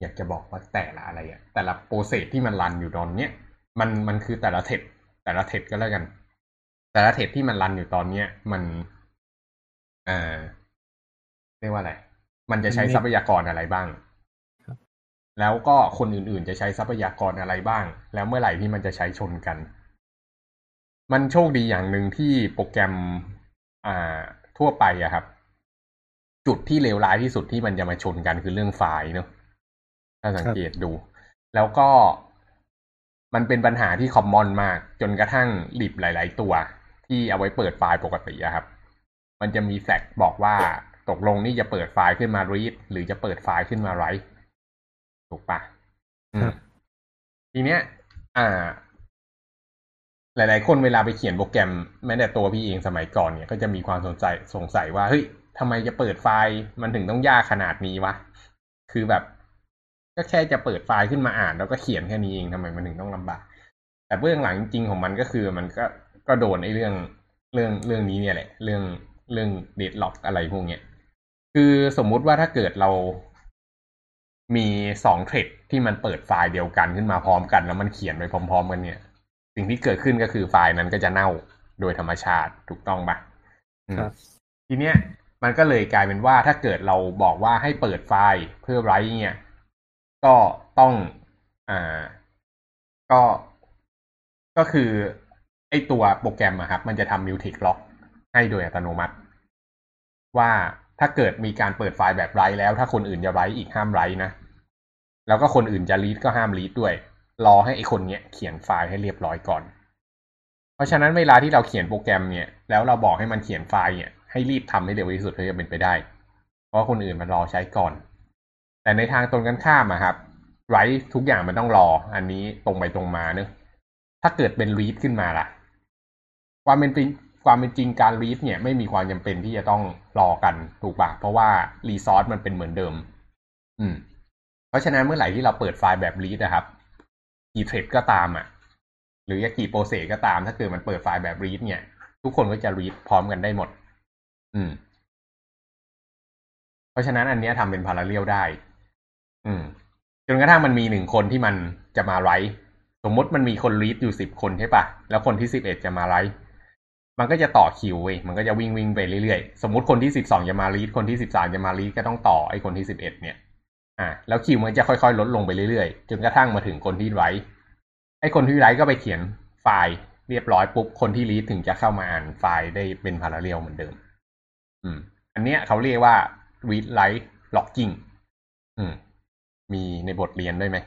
อยากจะบอกว่าแต่ละอะไรอะแต่ละโปรเซสที่มันรันอยู่ตอนเนี้ยมันมันคือแต่ละเทปแต่ละเทปก็แล้วกัน แต่ละเทปที่มันรันอยู่ตอนเนี้ยมันเอ่อเรียกว่าอะไร มันจะใช้ทรัพยากรอะไรบ้าง แล้วก็คนอื่นๆ จะใช้ทรัพยากรอะไรบ้าง แล้วเมื่อไหร่ที่มันจะใช้ชนกัน มันโชคดีอย่างหนึ่งที่โปรแกรมอ่าทั่วไปอะครับ จุดที่เลวร้ายที่สุดที่มันจะมาชนกันคือเรื่องไฟล์เนอะถ้าสังเกตดู แล้วก็มันเป็นปัญหาที่คอมมอนมาก จนกระทั่งลิบหลาย ๆ ตัว ที่เอาไว้เปิดไฟล์ปกติอะครับ มันจะมีแฟกบอกว่าตกลงนี่จะเปิดไฟล์ขึ้นมา read หรือจะเปิดไฟล์ขึ้นมา write ถูกปะอืมครับทีเนี้ย อ่า หลาย ๆ คนเวลาไปเขียนโปรแกรมแม้แต่ตัวพี่เองสมัยก่อนเนี่ย ก็จะมีความสนใจสงสัยว่าเฮ้ยทำไมจะเปิดไฟล์มันถึงต้องยากขนาดนี้วะ คือแบบ ก็แค่จะเปิดไฟล์ขึ้นมาอ่าน แล้วก็เขียนแค่นี้เองทำไมมันถึงต้องลำบาก แต่เบื้องหลังจริงๆของมันก็คือมันก็ก็โดนไอ้เรื่องเรื่องเรื่องนี้เนี่ยแหละ เรื่องเรื่องเดดล็อกอะไรพวกเนี้ยคือสมมุติว่าถ้าเกิดเรา มีสองเทรดที่มันเปิดไฟล์เดียวกันขึ้นมาพร้อมกัน แล้วมันเขียนไปพร้อม ๆ กันเนี่ย สิ่งที่เกิดขึ้นก็คือไฟล์นั้นก็จะเน่าโดยธรรมชาติถูกต้องปะอืมครับทีเนี้ยมันก็เลยกลายเป็นว่าถ้าเกิดเราบอกว่าให้เปิดไฟล์เพื่อไรเนี่ย ก็ต้องอ่าก็ก็คือไอตัวโปรแกรมอะครับ มันจะทำ Mutex Lock ให้โดยอัตโนมัติ ว่า ถ้าเกิดมีการเปิดไฟล์แบบไรแล้ว ถ้าคนอื่นจะไรอีกห้ามไรนะ แล้วก็คนอื่นจะรีดก็ห้ามรีดด้วย รอให้ไอคนเนี้ยเขียนไฟล์ให้เรียบร้อยก่อน เพราะฉะนั้นเวลาที่เราเขียนโปรแกรมเนี่ยแล้วเราบอกให้มันเขียนไฟล์เนี่ยให้รีบทำให้เร็วที่สุดเท่าที่จะเป็นไปได้ เพราะคนอื่นมันรอใช้ก่อน แต่ในทางตรงกันข้ามอะครับไรทุกอย่างมันต้องรอ อันนี้ตรงไปตรงมาเนอะถ้าเกิดเป็นรีดขึ้นมาล่ะ ความเป็นจริง ความเป็นจริงการรีดเนี่ยไม่มีความจำเป็นที่จะต้องรอกันถูกปะเพราะว่ารีซอสมันเป็นเหมือนเดิม อืม เพราะฉะนั้นเมื่อไหร่ที่เราเปิดไฟล์แบบ read นะครับกี่ thread ก็ตามอะ หรือจะกี่ process ก็ตามถ้าเกิดมันเปิดไฟล์แบบ read เนี่ย ทุกคนก็จะ read พร้อมกันได้หมด อืม เพราะฉะนั้นอันนี้ทำเป็น parallel ได้ อืมจนกระทั่งมันมีหนึ่งคนที่มันจะมา write สมมติมันมีคน read อยู่สิบคนใช่ปะแล้วคนที่สิบเอ็ดจะมา write มันก็จะต่อคิวเว้ยมันก็จะวิ่งวิ่งไปเรื่อยๆ สมมติคนที่สิบสองจะมา read คนที่สิบสามจะมา read ก็ต้องต่อไอ้คนที่สิบเอ็ดเนี่ย อ่า แล้วคิวมันจะค่อยๆ ลดลงไปเรื่อยๆ จนกระทั่งมาถึงคนที่ไรท์ไอ้คนที่ไรท์ก็ไปเขียนไฟล์เรียบร้อยปุ๊บ คนที่รีดถึงจะเข้ามาอ่านไฟล์ได้เป็นพาราเรลเหมือนเดิม อืม อันเนี้ยเขาเรียกว่า read write locking อืม มีในบทเรียนด้วยไหม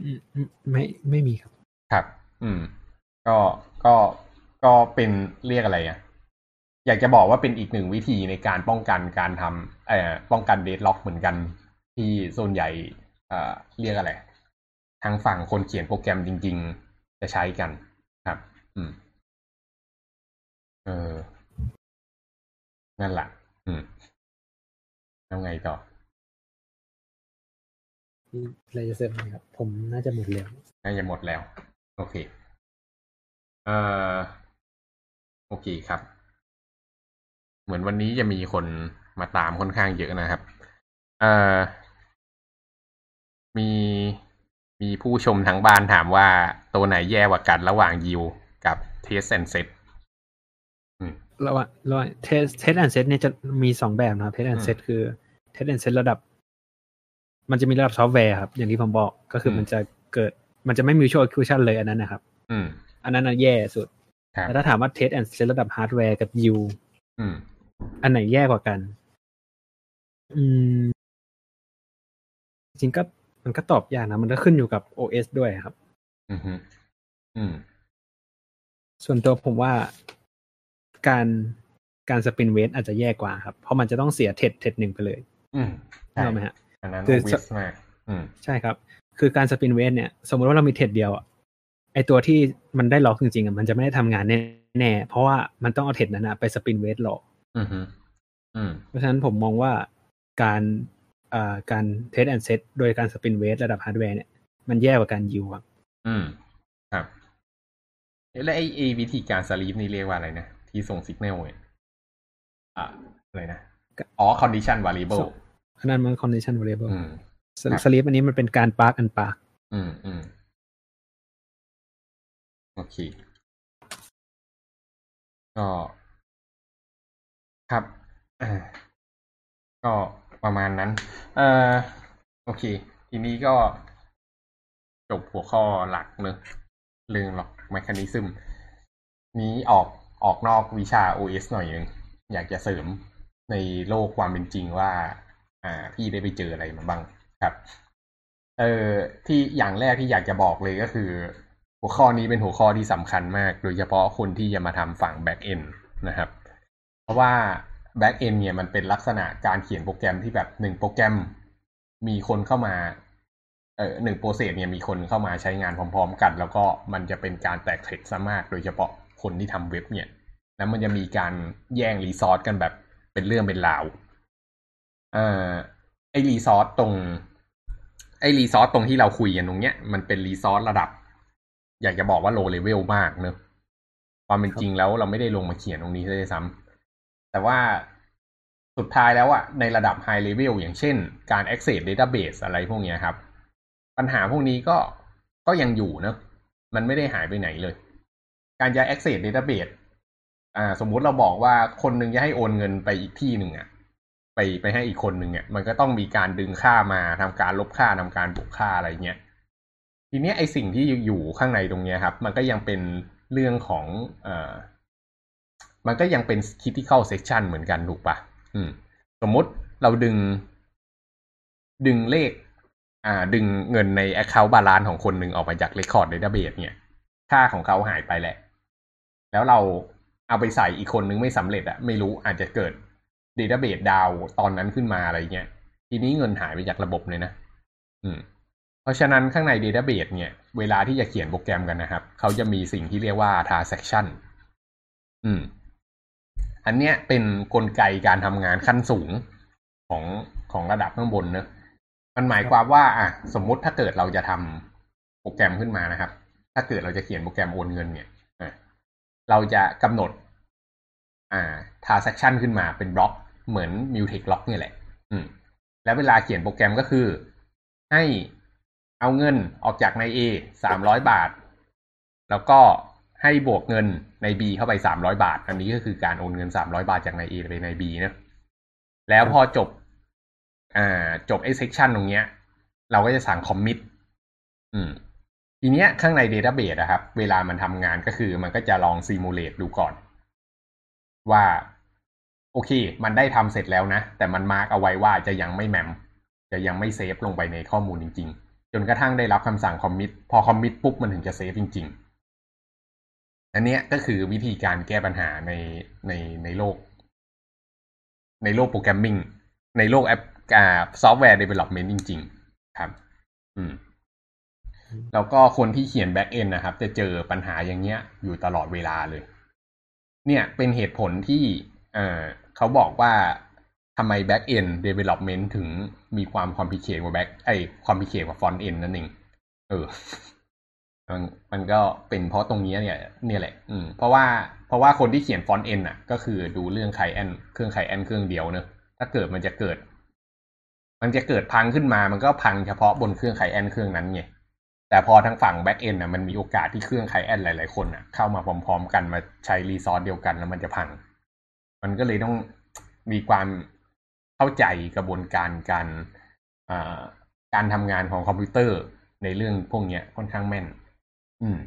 อืมอืมไม่ไม่มีครับ ครับ อืม ก็ก็ ก็เป็นเรียกอะไรอะอยากจะบอกว่าเป็นอีกหนึ่งวิธีในการป้องกันการทำเอ่อป้องกันเดดล็อกเหมือนกัน ที่ส่วนใหญ่เอ่อเรียกอะไรทางฝั่งคนเขียนโปรแกรมจริง ๆ จะใช้กันครับ อืม เออ นั่นแหละอืมแล้วไงต่อมีอะไรจะเสริมไหมครับ ผมน่าจะหมดแล้ว น่าจะหมดแล้ว โอเค เอ่อ โอเคครับ เหมือนวันนี้จะมีคนมาตามค่อนข้างเยอะนะครับเอ่อมีมีผู้ชมทางบ้านถามว่าตัวไหนแย่กว่ากันระหว่าง yield กับ test and setระหว่างระหว่าง test test and set เนี่ยจะมีสองแบบนะครับ test and set คือ test and set ระดับ มันจะมีระดับซอฟต์แวร์ครับ อย่างที่ผมบอกก็คือมันจะเกิด มันจะไม่มี mutual exclusion เลยอันนั้นนะครับ อืม อันนั้นน่ะแย่สุดครับ แต่ถ้าถามว่า test and set ระดับฮาร์ดแวร์กับ yield อืมอันไหนแย่กว่ากัน อืม จริงก็มันก็ตอบยากนะ มันก็ขึ้นอยู่กับ OS ด้วยครับ อืมฮึอืม ส่วนตัวผมว่าการการ spin wait อาจจะแย่กว่าครับ เพราะมันจะต้องเสียเท็ดเท็ดหนึ่งไปเลย อืมใช่เข้าไหมฮะอันนั้นคือ obvious มากอืมใช่ครับ คือการ spin wait เนี่ย สมมติว่าเรามีเท็ดเดียวอะ ไอตัวที่มันได้ล็อกจริงๆอะมันจะไม่ได้ทำงานแน่ๆเพราะว่ามันต้องเอา thread นั้นอะไป spin wait lockอืมฮึอืมเพราะฉะนั้นผมมองว่าการอ่าการ test and set โดยการ spin wait ระดับฮาร์ดแวร์เนี่ย มันแย่กว่าการยิวครับอืม ครับ แล้วไอ้ไอ้วิธีการ sleep นี่เรียกว่าอะไรนะ ที่ส่งสัญญาณเนี่ยอะอะไรนะ อ๋อ condition variable อันนั้นมัน condition variable อืมสครับ sleep อันนี้มันเป็นการ park unparkอืมอืม โอเค ก็ครับก็ประมาณนั้น เอ่อโอเค ทีนี้ก็จบหัวข้อหลักเนอะเรื่อง lock mechanismนี้ออกออกนอกวิชา OS หน่อยนึงอยากจะเสริมในโลกความเป็นจริงว่า อ่าพี่ได้ไปเจออะไรมาบ้างครับ เออที่อย่างแรกที่อยากจะบอกเลยก็คือ หัวข้อนี้เป็นหัวข้อที่สำคัญมาก โดยเฉพาะคนที่จะมาทำฝั่ง back end นะครับ เพราะว่า back end เนี่ยมันเป็นลักษณะการเขียนโปรแกรมที่แบบหนึ่งโปรแกรมมีคนเข้ามาเออหนึ่งโปรเซสเนี่ยมีคนเข้ามาใช้งานพร้อม ๆ กัน แล้วก็มันจะเป็นการแตก thread ซะมาก โดยเฉพาะคนที่ทำเว็บเนี่ยแล้วมันจะมีการแย่ง resource กันแบบเป็นเรื่องเป็นราวเอ่อไอ resource ตรง ไอ resource ตรงที่เราคุยกันตรงเนี้ยมันเป็น resource ระดับ อยากจะบอกว่าโลเลเวลมากเนอะความเป็นจริงแล้วเราไม่ได้ลงมาเขียนตรงนี้เลยซ้ำแต่ว่าสุดท้ายแล้วอะในระดับ High Level อย่างเช่น การ Access Database อะไรพวกเนี้ยครับ ปัญหาพวกนี้ก็ก็ยังอยู่เนอะมันไม่ได้หายไปไหนเลย การจะ Access Database อ่า สมมุติเราบอกว่าคนหนึ่งจะให้โอนเงินไปอีกที่หนึ่งอะไปไปให้อีกคนหนึ่งอะมันก็ต้องมีการดึงค่ามาทำการลบค่าทำการบวกค่าอะไรเงี้ย ทีเนี้ยไอสิ่งที่อยู่ข้างในตรงเนี้ยครับ มันก็ยังเป็นเรื่องของเอ่อมันก็ยังเป็น critical section เหมือนกันถูกปะอืม สมมติเราดึง ดึงเลข อ่า ดึงเงินใน account balance ของคนหนึ่งออกไปจาก record database เนี่ย ค่าของเขาหายไปแหละ แล้วเราเอาไปใส่อีกคนนึงไม่สำเร็จอะไม่รู้อาจจะเกิด database ดาวตอนนั้นขึ้นมาอะไรเงี้ย ทีนี้เงินหายไปจากระบบเลยนะ อืม เพราะฉะนั้นข้างใน Database เนี่ย เวลาที่จะเขียนโปรแกรมกันนะครับ เขาจะมีสิ่งที่เรียกว่า transaction อืม อันเนี้ยเป็นนกลไกการทำงานขั้นสูงของของระดับข้างบนเนอะมันหมายความว่า อะ สมมติถ้าเกิดเราจะทำโปรแกรมขึ้นมานะครับ ถ้าเกิดเราจะเขียนโปรแกรมโอนเงินเนี่ยเราจะกำหนด อ่า transaction ขึ้นมาเป็นบล็อกเหมือน mutex lock เนี่ยแหละ อืม แล้วเวลาเขียนโปรแกรมก็คือให้ เอาเงินออกจากใน A สามร้อยบาท แล้วก็ให้บวกเงินใน B เข้าไปสามร้อยบาท อันนี้ก็คือการโอนเงินสามร้อยบาทจากใน A ไปใน B นะแล้วพอจบอ่าจบไอ้ section ตรงเนี้ย เราก็จะสั่ง commit อืมทีเนี้ยข้างใน database อะครับ เวลามันทำงานก็คือมันก็จะลอง simulate ดูก่อน ว่า โอเค มันได้ทำเสร็จแล้วนะ แต่มันมาร์กเอาไว้ว่าจะยังไม่แมม จะยังไม่เซฟลงไปในข้อมูลจริง ๆ จนกระทั่งได้รับคำสั่ง commit พอ commit ปุ๊บมันถึงจะเซฟจริง ๆ อันเนี้ยก็คือวิธีการแก้ปัญหาในในในโลก ในโลก programming ในโลกแอป software development จริง ๆ ครับ อืมแล้วก็คนที่เขียน back end นะครับ จะเจอปัญหาอย่างเงี้ย อยู่ตลอดเวลาเลย เนี่ยเป็นเหตุผลที่ เออเขาบอกว่า ทำไม back end development ถึงมีความ complicate กว่า back ไอ้ complicate กว่า front end นั่นเอง เออ มันมันก็เป็นเพราะตรงนี้เนี่ย เนี่ยแหละ อืม เพราะว่า เพราะว่าคนที่เขียน front end อะ ก็คือดูเรื่อง client เครื่อง client เครื่องเดียวเนอะถ้าเกิดมันจะเกิด มันจะเกิดพังขึ้นมา มันก็พังเฉพาะบนเครื่อง client เครื่องนั้นไง แต่พอทางฝั่ง back end อะ มันมีโอกาสที่เครื่อง client หลาย ๆ คนอะ เข้ามาพร้อม ๆ กันมาใช้ resource เดียวกันแล้วมันจะพัง มันก็เลยต้องมีความ เข้าใจกระบวนการการการทำงานของคอมพิวเตอร์ในเรื่องพวกนี้ค่อนข้างแม่น อืม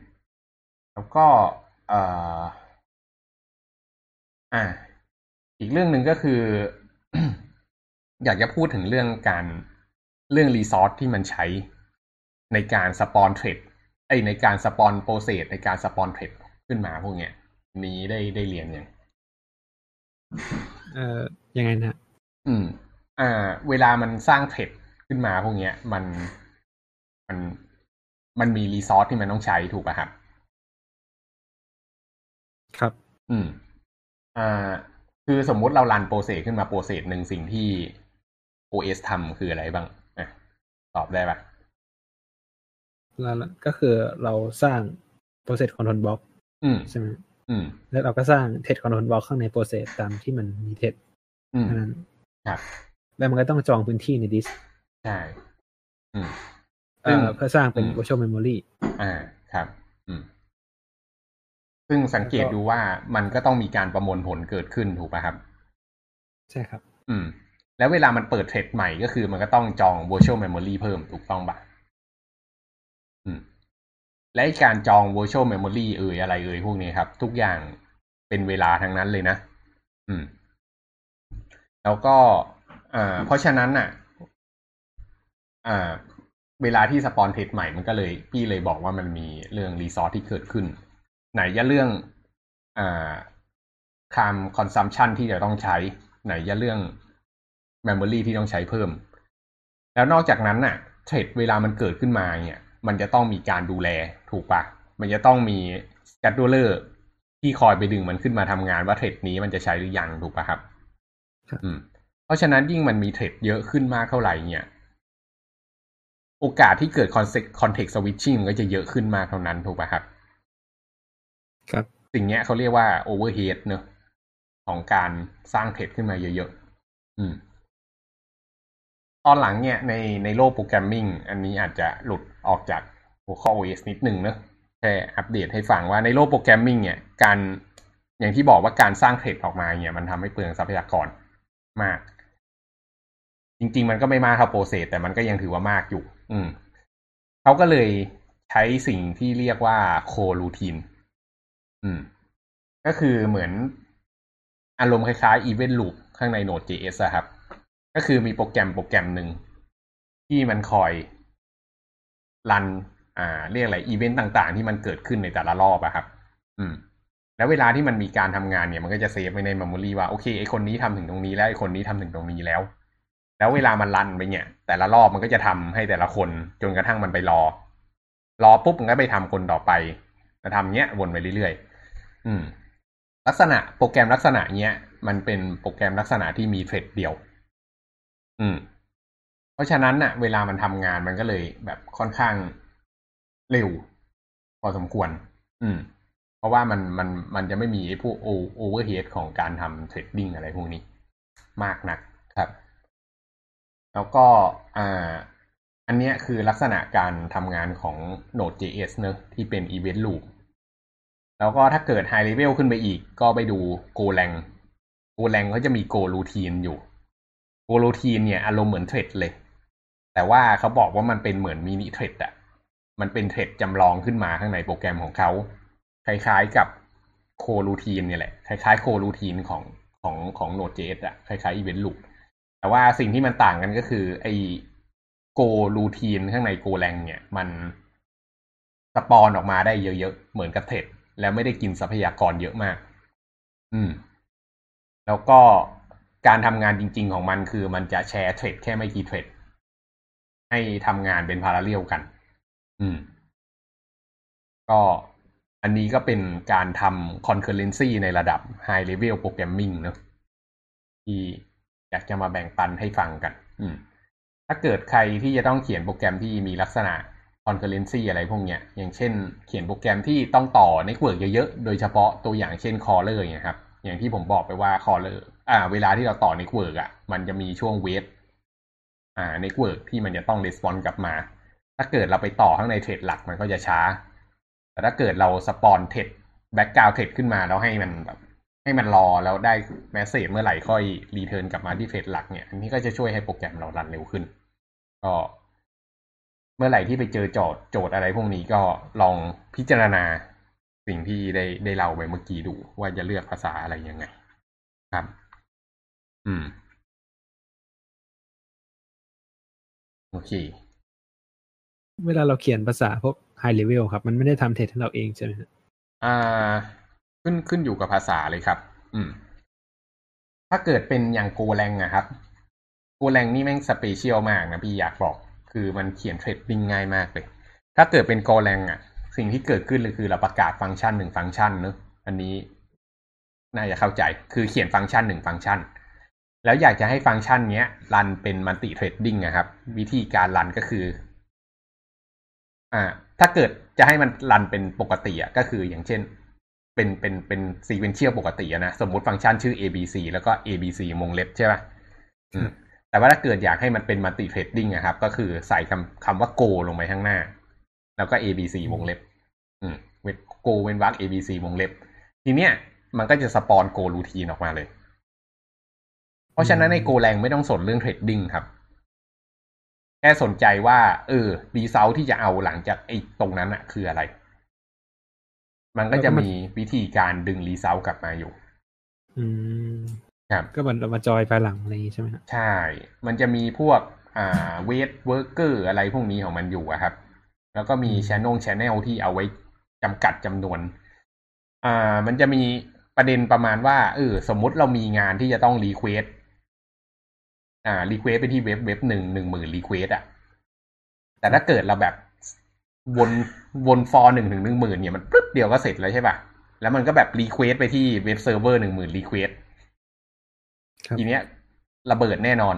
แล้วก็อ่า อีกเรื่องหนึ่งก็คือ อยากจะพูดถึงเรื่องการเรื่อง resource ที่มันใช้ในการ spawn threadไอในการ spawn process ในการ spawn thread ขึ้นมาพวกเนี้ยนี้ได้ได้เรียนยังเอ่อยังไงนะ อืม อ่า เวลามันสร้าง thread ขึ้นมาพวกเนี้ย มันมันมันมี resource ที่มันต้องใช้ถูกป่ะครับ ครับ อืม อ่า คือสมมุติเรารัน process ขึ้นมา process หนึ่งสิ่งที่ OS ทำคืออะไรบ้างอะตอบได้ปะแล้วก็คือเราสร้าง process control block อืมใช่ไหมอืมแล้วเราก็สร้าง test control block ข้างใน process ตามที่มันมี test อืมเท่านั้น ครับ แล้วมันก็ต้องจองพื้นที่ในดิสใช่อืมเอ่อซึ่งเพื่อสร้างเป็นอืม virtual memory อ่าครับ อืม ซึ่งสังเกตแล้วก็ดูว่ามันก็ต้องมีการประมวลผลเกิดขึ้นถูกป่ะครับ ใช่ครับ อืม แล้วเวลามันเปิดเทรดใหม่ก็คือมันก็ต้องจอง virtual memory เพิ่มถูกต้องปะอืม และไอ้การจอง virtual memory เอ่ยอะไรเอ่ยพวกนี้ครับ ทุกอย่างเป็นเวลาทั้งนั้นเลยนะ อืม แล้วก็อ่าเพราะฉะนั้นน่ะอ่าเวลาที่สปอนเทรดใหม่มันก็เลย พี่เลยบอกว่ามันมีเรื่องรีซอสที่เกิดขึ้น ไหนจะเรื่องอ่าคามคอนซัมชันที่จะต้องใช้ ไหนจะเรื่อง memory ที่ต้องใช้เพิ่ม แล้วนอกจากนั้นน่ะเทรดเวลามันเกิดขึ้นมาเนี่ย มันจะต้องมีการดูแลถูกปะมันจะต้องมี scheduler ที่คอยไปดึงมันขึ้นมาทำงานว่าเทรดนี้มันจะใช้หรือยังถูกปะครับครับอืม เพราะฉะนั้นยิ่งมันมีเทรดเยอะขึ้นมากเท่าไหร่เนี่ย โอกาสที่เกิด context switching มันก็จะเยอะขึ้นมากเท่านั้นถูกปะครับ ครับ สิ่งเนี้ยเขาเรียกว่า overhead เนอะของการสร้าง thread ขึ้นมาเยอะๆอืมตอนหลังเนี่ยในในโลก programming อันนี้อาจจะหลุดออกจากหัวข้อ OS นิดนึงเนอะแค่อัปเดตให้ฟังว่าในโลก programming เนี่ยการอย่างที่บอกว่าการสร้าง thread ออกมาเนี่ยมันทำให้เปลืองทรัพยากร มาก จริง ๆ มันก็ไม่มากเท่า process แต่มันก็ยังถือว่ามากอยู่ อืมเขาก็เลยใช้สิ่งที่เรียกว่า coroutine อืม ก็คือเหมือนอารมณ์คล้ายๆ Event Loop ข้างใน Node.js อะครับ ก็คือมีโปรแกรมโปรแกรมหนึ่ง ที่มันคอยรัน อ่า เรียกอะไร อีเวนต์ต่างๆ ที่มันเกิดขึ้นในแต่ละรอบอะครับ อืม แล้วเวลาที่มันมีการทำงานเนี่ยมันก็จะเซฟไว้ใน memory ว่าโอเคไอคนนี้ทำถึงตรงนี้แล้วไอคนนี้ทำถึงตรงนี้แล้ว แล้วเวลามันรันไปเนี่ย แต่ละรอบมันก็จะทำให้แต่ละคนจนกระทั่งมันไปรอ รอปุ๊บมันก็ไปทำคนต่อไปมาทำเนี้ยวนไปเรื่อยๆอืม ลักษณะโปรแกรมลักษณะเนี้ยมันเป็นโปรแกรมลักษณะที่มีเทรดเดียว อืม เพราะฉะนั้นน่ะ เวลามันทำงานมันก็เลยแบบค่อนข้างเร็วพอสมควร อืม ราะว่ามันมันมันจะไม่มีไอ้พวกโoverhead ของการทำ threading อะไรพวกนี้ มากนักครับ แล้วก็อ่าอันนี้คือลักษณะการทำงานของ Node.js เนอะที่เป็น Event Loop แล้วก็ถ้าเกิด High Level ขึ้นไปอีก ก็ไปดู Golang Golang เขาจะมี Go Routine อยู่ Go Routine เนี่ยอารมณ์เหมือน thread เลย แต่ว่าเขาบอกว่ามันเป็นเหมือน mini thread อะมันเป็น thread จำลองขึ้นมาข้างในโปรแกรมของเขา คล้ายๆกับโครูทีนเนี่ยแหละ คล้ายๆโครูทีนของของของ Node.js อะคล้ายๆ Event Loop แต่ว่าสิ่งที่มันต่างกันก็คือ ไอ้ Go Routine ข้างใน Golang เนี่ย มันสปอนออกมาได้เยอะๆ เหมือนกับเทรดแล้วไม่ได้กินทรัพยากรเยอะมาก อืม แล้วก็การทำงานจริง ๆ ของมันคือมันจะแชร์เทรดแค่ไม่กี่เทรดให้ทำงานเป็นพาราเรียลกัน อืม ก็ อันนี้ก็เป็นการทำ concurrency ในระดับ high level programming เนอะที่อยากจะมาแบ่งปันให้ฟังกัน อืม ถ้าเกิดใครที่จะต้องเขียนโปรแกรมที่มีลักษณะ concurrency อะไรพวกเนี้ย อย่างเช่น เขียนโปรแกรมที่ต้องต่อ network เยอะๆ โดยเฉพาะตัวอย่างเช่น caller อย่างเงี้ยครับ อย่างที่ผมบอกไปว่า caller อ่า เวลาที่เราต่อ network อะ มันจะมีช่วง wait อ่า network ที่มันจะต้อง response กลับมา ถ้าเกิดเราไปต่อข้างใน thread หลักมันก็จะช้า แต่ถ้าเกิดเรา spawn thread background thread ขึ้นมาแล้วให้มันแบบให้มันรอแล้วได้ message เมื่อไหร่ค่อย return กลับมาที่ thread หลักเนี่ย อันนี้ก็จะช่วยให้โปรแกรมเรา run เร็วขึ้น ก็ เมื่อไหร่ที่ไปเจอโจทย์โจทย์อะไรพวกนี้ก็ลองพิจารณาสิ่งที่ได้ได้เล่าไปเมื่อกี้ดูว่าจะเลือกภาษาอะไรยังไง ครับ อืม โอเค เวลาเราเขียนภาษาพวก high level ครับ มันไม่ได้ทำเทสให้เราเองใช่ไหมครับอ่า ขึ้นขึ้นอยู่กับภาษาเลยครับ อืม ถ้าเกิดเป็นอย่าง Golang อะครับ Golang นี่แม่ง special มากนะพี่อยากบอก คือมันเขียน threading ง่ายมากเลย ถ้าเกิดเป็น Golang อะสิ่งที่เกิดขึ้นเลยคือเราประกาศฟังก์ชันหนึ่งฟังก์ชันเนอะอันนี้น่าจะเข้าใจ คือเขียนฟังก์ชันหนึ่งฟังก์ชัน แล้วอยากจะให้ฟังก์ชันเนี้ย run เป็น multi-threading อะครับ วิธีการ run ก็คือ อ่า ถ้าเกิดจะให้มัน run เป็นปกติอะก็คืออย่างเช่น เป็นเป็นเป็น sequential ปกติอะนะสมมุติฟังก์ชันชื่อ abc แล้วก็ abc วงเล็บใช่ป่ะอืมแต่ว่าถ้าเกิดอยากให้มันเป็น multi-threading อะครับ ก็คือใส่คำคำว่า go ลงไปข้างหน้า แล้วก็ abc วงเล็บ อืม wait go เว้นวรรค abc วงเล็บ ทีเนี้ยมันก็จะสปอน go รูทีนออกมาเลย เพราะฉะนั้นใน go แรงไม่ต้องสนเรื่องเทรดดิ้งครับ แค่สนใจว่า เออ result ที่จะเอาหลังจากไอ้ตรงนั้นอะคืออะไร มันก็จะมีวิธีการดึง result กลับมาอยู่ อืมครับก็เหมือนเรามาจอยภายหลังอะไรอย่างงี้ใช่ไหมครับใช่ มันจะมีพวกอ่า wait worker อะไรพวกนี้ของมันอยู่อะครับ แล้วก็มี channel channel ที่เอาไว้จำกัดจำนวน อ่า มันจะมีประเด็นประมาณว่าเออสมมุติเรามีงานที่จะต้อง request อ่า request ไปที่เว็บเว็บหนึ่งหนึ่งหมื่น request อะแต่ถ้าเกิดเราแบบวนวน for หนึ่งถึงหนึ่งหมื่นเนี่ยมันปึ๊บเดียวก็เสร็จแล้วใช่ป่ะ แล้วมันก็แบบ request ไปที่ web server หนึ่งหมื่น requestครับทีเนี้ยระเบิดแน่นอน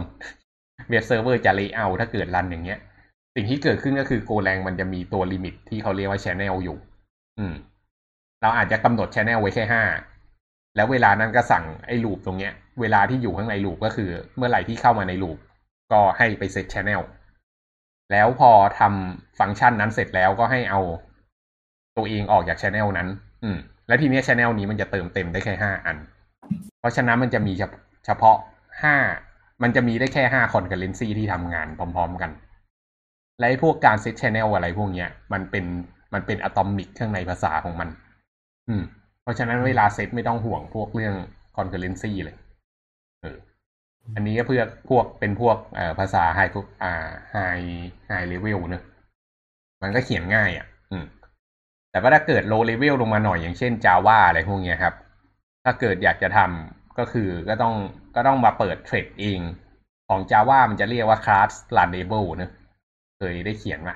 web server จะเลเยอร์ถ้าเกิด run อย่างเงี้ย สิ่งที่เกิดขึ้นก็คือ Golang มันจะมีตัว limit ที่เขาเรียกว่า channel อยู่ อืม เราอาจจะกำหนด channel ไว้แค่ห้าแล้วเวลานั้นก็สั่งไอ้ loop ตรงเนี้ย เวลาที่อยู่ข้างใน loop ก็คือ เมื่อไหร่ที่เข้ามาใน loop ก็ให้ไป set channel แล้วพอทำฟังก์ชันนั้นเสร็จแล้วก็ให้เอาตัวเองออกจาก channel นั้น อืม แล้วทีนี้ channel นี้มันจะเติมเต็มได้แค่ห้าอัน เพราะฉะนั้นมันจะมีเฉพาะห้ามันจะมีได้แค่ห้า concurrency ที่ทำงานพร้อม ๆกัน และพวกการ set channel อะไรพวกเนี้ย มันเป็นมันเป็น atomic ข้างในภาษาของมัน อืม เพราะฉะนั้นเวลาเซตไม่ต้องห่วงพวกเรื่อง concurrency เลย อันนี้ก็เพื่อพวกเป็นพวกเอ่อภาษาไฮอ่าไฮไฮเลเวลเนอะมันก็เขียนง่ายอะ อืม แต่ว่าถ้าเกิดโลเลเวลลงมาหน่อยอย่างเช่น Java อะไรพวกเนี้ยครับ ถ้าเกิดอยากจะทำก็คือก็ต้องก็ต้องมาเปิดเทรดเอง ของ Java มันจะเรียกว่า class runnable เนอะเคยได้เขียนมา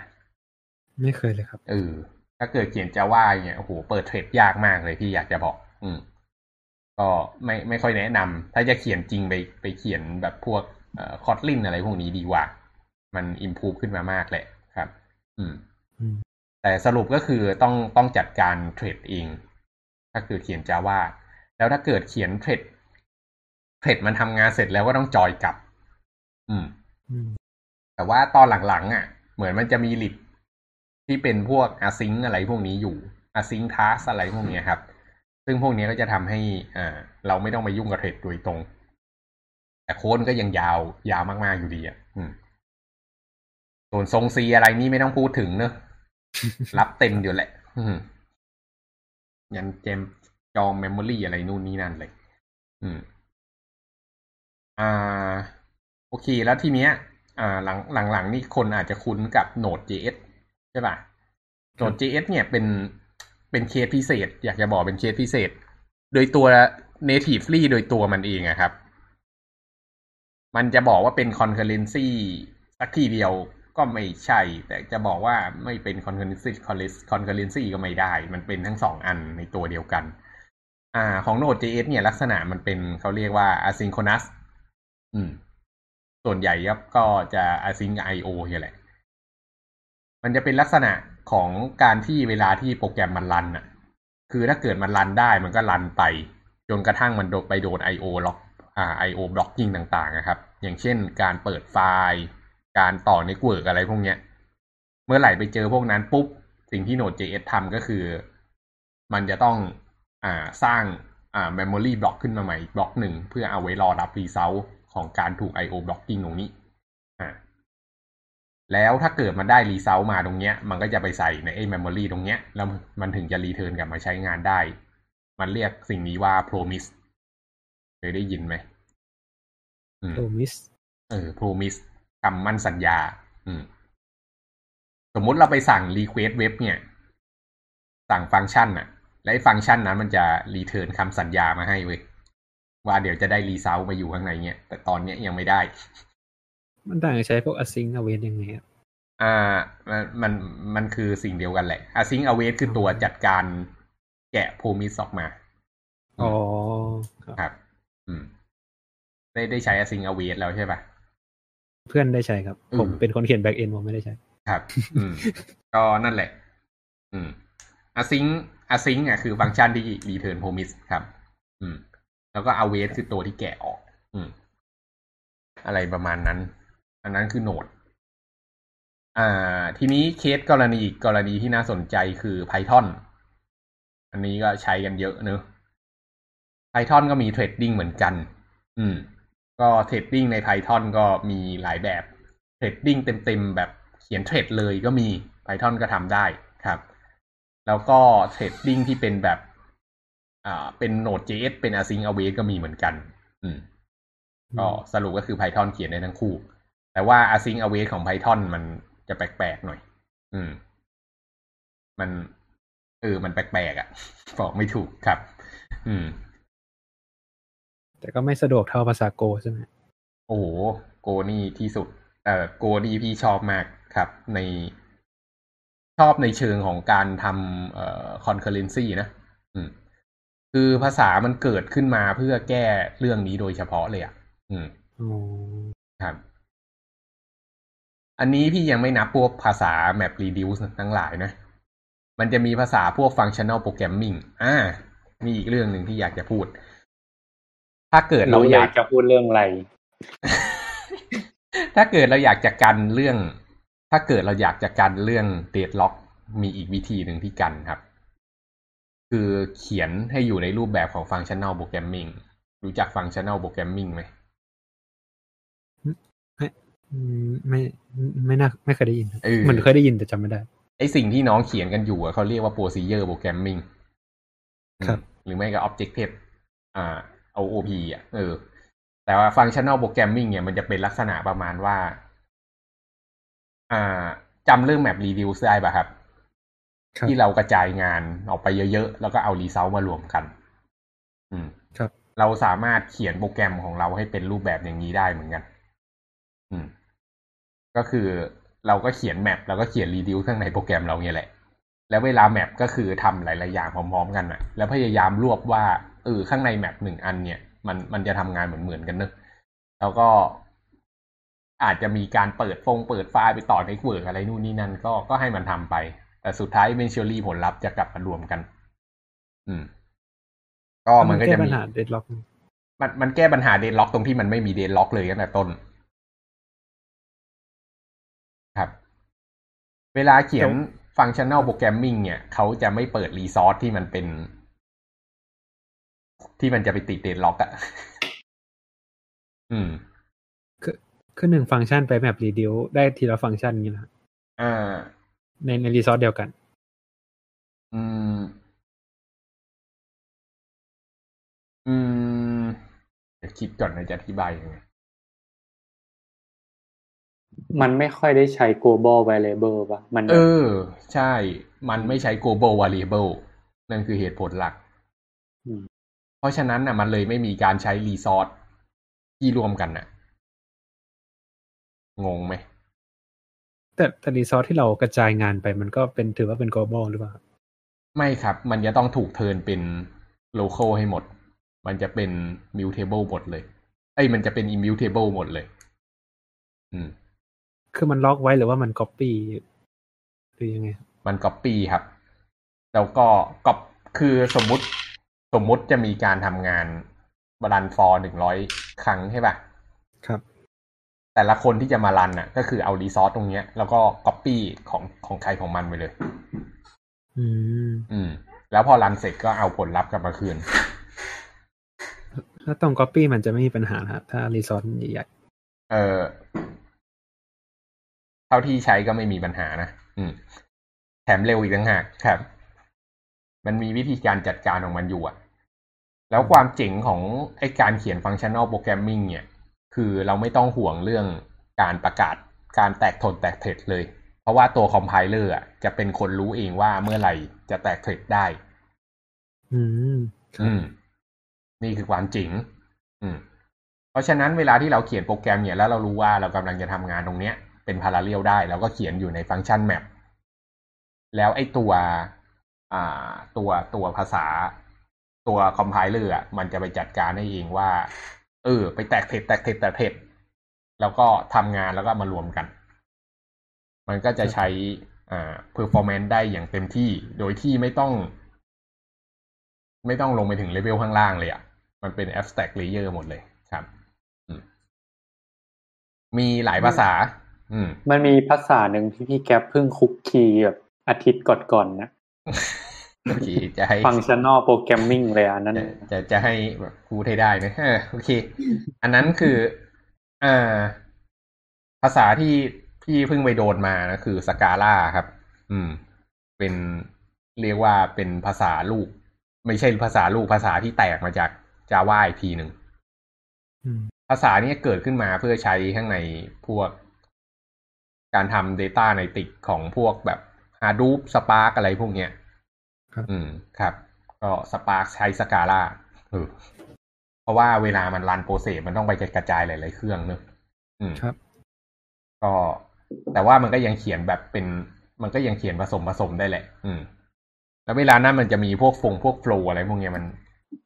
ไม่เคยเลยครับ เออ ถ้าเกิดเขียน Java เนี่ยโอ้โหเปิดเทรดยากมากเลยพี่อยากจะบอก อืม ก็ไม่ไม่ค่อยแนะนำ ถ้าจะเขียนจริงไปไปเขียนแบบพวกเอ่อ Kotlin อะไรพวกนี้ดีกว่า มัน improve ขึ้นมามากแหละครับอืมอืม แต่สรุปก็คือต้องต้องจัดการเทรดเองถ้าเกิดเขียน Java แล้วถ้าเกิดเขียนเทรดเทรดมันทำงานเสร็จแล้วก็ต้องจอยกลับอืมอืม แต่ว่าตอนหลังๆอะ เหมือนมันจะมีลิบที่เป็นพวก async อะไรพวกนี้อยู่ async task อะไรพวกนี้ครับ ซึ่งพวกนี้ก็จะทำให้อ่าเราไม่ต้องไปยุ่งกับเทรดโดยตรง แต่โค้ดก็ยังยาวยาวมากๆอยู่ดีอะส่วนทรงซีอะไรนี่ไม่ต้องพูดถึงเนอะรับเต็มอยู่แหละยันเจมจองเมมโมรีอะไรนู่นนี่นั่นเลย อืม อ่า โอเค แล้วทีเนี้ย อ่า หลังหลังหลังนี่คนอาจจะคุ้นกับ Node.js ใช่ป่ะ Node.js เนี่ยเป็น เป็นเคสพิเศษ อยากจะบอกเป็นเคสพิเศษ โดยตัว natively โดยตัวมันเองอะครับ มันจะบอกว่าเป็น concurrency สักทีเดียวก็ไม่ใช่ แต่จะบอกว่าไม่เป็น concurrency concurrency ก็ไม่ได้ มันเป็นทั้งสองอันในตัวเดียวกัน อ่า ของ Node.js เนี่ยลักษณะมันเป็นเขาเรียกว่า asynchronous อืม ส่วนใหญ่ก็จะ async IO เนี่ยแหละ มันจะเป็นลักษณะของการที่เวลาที่โปรแกรมมัน run อะ คือถ้าเกิดมัน run ได้มันก็ run ไป จนกระทั่งมันโดนไปโดน IO lock อ่า IO blocking ต่างๆนะครับ อย่างเช่น การเปิดไฟล์ การต่อ network อะไรพวกเนี้ย เมื่อไหร่ไปเจอพวกนั้นปุ๊บ สิ่งที่ Node.js ทำก็คือ มันจะต้องอ่าสร้างอ่า memory block ขึ้นมาใหม่อีกบล็อกหนึ่งเพื่อเอาไว้รอรับ result ของการถูก IO blocking ตรงนี้ แล้วถ้าเกิดมันได้ result มาตรงเนี้ย มันก็จะไปใส่ในไอ้ memory ตรงเนี้ย แล้วมันถึงจะ return กลับมาใช้งานได้ มันเรียกสิ่งนี้ว่า promise เคยได้ยินไหมอืมโ o มิสเออ promise คำมั่นสัญญา อืม สมมุติเราไปสั่ง request web เนี่ย สั่งฟังก์ชันน่ะและไอ้ฟังก์ชันนั้นมันจะ return คำสัญญามาให้เว้ยว่าเดี๋ยวจะได้ result มาอยู่ข้างในเนี่ยแต่ตอนเนี้ยยังไม่ได้ มันต่างจากใช้พวก async await ยังไงอะอ่ามันมันมันคือสิ่งเดียวกันแหละ async await คือตัวจัดการแกะ promise ออกมา อ๋อ ครับครับอืม ได้ได้ใช้ async await แล้วใช่ปะเพื่อนได้ใช้ครับอืมผมเป็นคนเขียน back end ผมไม่ได้ใช้ ครับ อืม ก็นั่นแหละ อืม async async อะคือฟังก์ชันที่ return promise ครับ อืม แล้วก็ await คือตัวที่แกะออก อืม อะไรประมาณนั้น อันนั้นคือ Node อ่า ทีนี้เคสกรณีอีกกรณีที่น่าสนใจคือ Python อันนี้ก็ใช้กันเยอะเนอะ Python ก็มี threading เหมือนกัน อืม ก็ threading ใน Python ก็มีหลายแบบ เทรดดิ้งเต็มๆแบบเขียนเทรดเลยก็มี Python ก็ทำได้ครับ แล้วก็เทรดดิ้งที่เป็นแบบ อ่า เป็น Node.js เป็น async await ก็มีเหมือนกัน อืม ก็สรุปก็คือ Python เขียนได้ทั้งคู่ แต่ว่า async await ของ Python มันจะแปลกๆหน่อย อืม มันเออมันแปลกๆอะบอกไม่ถูกครับ อืม แต่ก็ไม่สะดวกเท่าภาษาโกใช่ไหมโอ้โหโกนี่ที่สุด เอ่อโกนี่พี่ชอบมากครับ ในชอบในเชิงของการทำเอ่อ concurrency นะ อืม คือภาษามันเกิดขึ้นมาเพื่อแก้เรื่องนี้โดยเฉพาะเลยอะ อืมอ๋อครับ อันนี้พี่ยังไม่นับพวกภาษา map reduce ทั้งหลายนะ มันจะมีภาษาพวก functional programming อ่า มีอีกเรื่องหนึ่งที่อยากจะพูด ถ้าเกิดเราเราออยากากจะพูดเรื่องอะไร ถ้าเกิดเราอยากจะกันเรื่อง ถ้าเกิดเราอยากจะกันเรื่อง deadlock มีอีกวิธีหนึ่งที่กันครับ คือเขียนให้อยู่ในรูปแบบของ functional programming รู้จัก functional programming ไหมอืม ไม่ไม่น่าไม่เคยได้ยินครับเออเหมือนเคยได้ยินแต่จำไม่ได้ ไอสิ่งที่น้องเขียนกันอยู่อะเขาเรียกว่า procedure programming ครับอืมหรือไม่ก็ objective อ่า OOP อะเออ แต่ว่า functional programming เนี่ยมันจะเป็นลักษณะประมาณว่า อ่าจำเรื่อง map reduce ได้ป่ะครับครับ ที่เรากระจายงานออกไปเยอะๆ แล้วก็เอา result มารวมกัน อืม ครับ เราสามารถเขียนโปรแกรมของเราให้เป็นรูปแบบอย่างนี้ได้เหมือนกัน อืม ก็คือเราก็เขียนแมปแล้วก็เขียนรีดิวข้างในโปรแกรมเราเนี่ยแหละ แล้วเวลาแมปก็คือทำหลาย ๆ อย่างพร้อม ๆ กันอะแล้วพยายามรวบว่าเออข้างในแมปหนึ่งอันเนี่ย มันมันจะทำงานเหมือนๆกันเนอะแล้วก็อาจจะมีการเปิดฟงเปิดไฟล์ไปต่อในเวิร์กอะไรนู่นนี่นั่นก็ก็ให้มันทำไป แต่สุดท้ายเป็นเชอรี่ผลลัพธ์จะกลับมารวมกัน อืม ก็มันก็แก้จะปัมีญหาเดดล็อกมันมันแก้ปัญหา deadlock ตรงที่มันไม่มี deadlock เลยตั้งแต่ต้น เวลาเขียนฟังชั่น a ลโปรแกรมมิ่งเนี่ย เขาจะไม่เปิดรีซอสที่มันเป็น ที่มันจะไปติด deadlock อะอืม คือคือหนึ่งฟังก์ชันไปแบบ reduce ได้ทีละฟังก์ชันอย่างนี้นะอ่า ในใน resource เดียวกัน อืม อืม เดี๋ยวคิดก่อนนะจะอธิบายยังไง มันไม่ค่อยได้ใช้ global variable ป่ะ มัน เออ ใช่ มันไม่ใช้ global variable นั่นคือเหตุผลหลักมเพราะฉะนั้นน่ะ มันเลยไม่มีการใช้รีซอสที่รวมกันน่ะ งงไหม แต่แต่รีซอสที่เรากระจายงานไปมันก็เป็นถือว่าเป็น global หรือเปล่า ไม่ครับ มันจะต้องถูกเทิร์นเป็น local ให้หมด มันจะเป็น mutable หมดเลยไออ้ย มันจะเป็น immutable หมดเลย อืม คือมันล็อกไว้หรือว่ามัน copy หรือยังไง มัน copy ครับ แล้วก็ก็คือสมมุติสมมุติจะมีการทำงานบรันฟอร์หนึ่งร้อยครั้งใช่ป่ะ ครับ แต่ละคนที่จะมารันอะ ก็คือเอารีซอสตรงเนี้ย แล้วก็ copy ของของใครของมันไปเลย อืม อืม แล้วพอรันเสร็จก็เอาผลลัพธ์กลับมาคืน ถ้าตรง copy มันจะไม่มีปัญหานะครับถ้ารีซอสใหญ่เออ เท่าที่ใช้ก็ไม่มีปัญหานะอืม แถมเร็วอีกต่างหากครับ มันมีวิธีการจัดการของมันอยู่อะแล้วความเจ๋งของไอการเขียนฟังก์ชัน a l โปรแกรมมิ่งเนี่ย คือเราไม่ต้องห่วงเรื่องการประกาศการแตก thread แตก thread เลย เพราะว่าตัว compiler อะจะเป็นคนรู้เองว่าเมื่อไหร่จะแตก thread ได้ๆอืมครับอืม นี่คือความจริง อืม เพราะฉะนั้นเวลาที่เราเขียนโปรแกรมเนี่ยแล้วเรารู้ว่าเรากำลังจะทำงานตรงเนี้ย เป็น parallel ได้เราก็เขียนอยู่ในฟังก์ชัน mapแล้วไอ้ตัวอ่าตัวตัวภาษาตัวคอมไพเลอร์อะมันจะไปจัดการให้เองว่า เออ ไปแตกเทรดแตกเทรดแตกเทรดแล้วก็ทำงานแล้วก็มารวมกัน มันก็จะใช้อ่า performance ได้อย่างเต็มที่โดยที่ไม่ต้อง ไม่ต้องลงไปถึงเลเวลข้างล่างเลยอะ่ะ มันเป็น abstract layer หมดเลยครับอืมมีหลายภาษาอื มมันมีภาษาหนึ่งที่พี่แก๊ปเพิ่งคลุกคลีแบบอาทิตย์ก่อนๆนะโอเคจะให้ functional programming เลยอันนั้น จะจะจะให้แบบพูดให้ได้นะเออโอเค อันนั้นคืออ่าภาษาที่พี่เพิ่งไปโดนมานะคือ Scala ครับ อืม เป็นเรียกว่าเป็นภาษาลูก ไม่ใช่ภาษาลูกภาษาที่แตกมาจากจาว่าอีกทีหนึ่งอืมภาษานี้เกิดขึ้นมาเพื่อใช้ข้างในพวก การทำ Data ในติกของพวกแบบ Hadoop Spark อะไรพวกเนี้ย ครับ อืม ครับ ก็ Spark ใช้ Scala เออเพราะว่าเวลามันรันโปรเซสมันต้องไปกระจายหลาย ๆ เครื่องเนอะอืมครับ ก็แต่ว่ามันก็ยังเขียนแบบเป็น มันก็ยังเขียนผสมผสมได้แหละ อืม แล้วเวลานั้นมันจะมีพวกฟงพวกโฟล์อะไรพวกเนี้ยมัน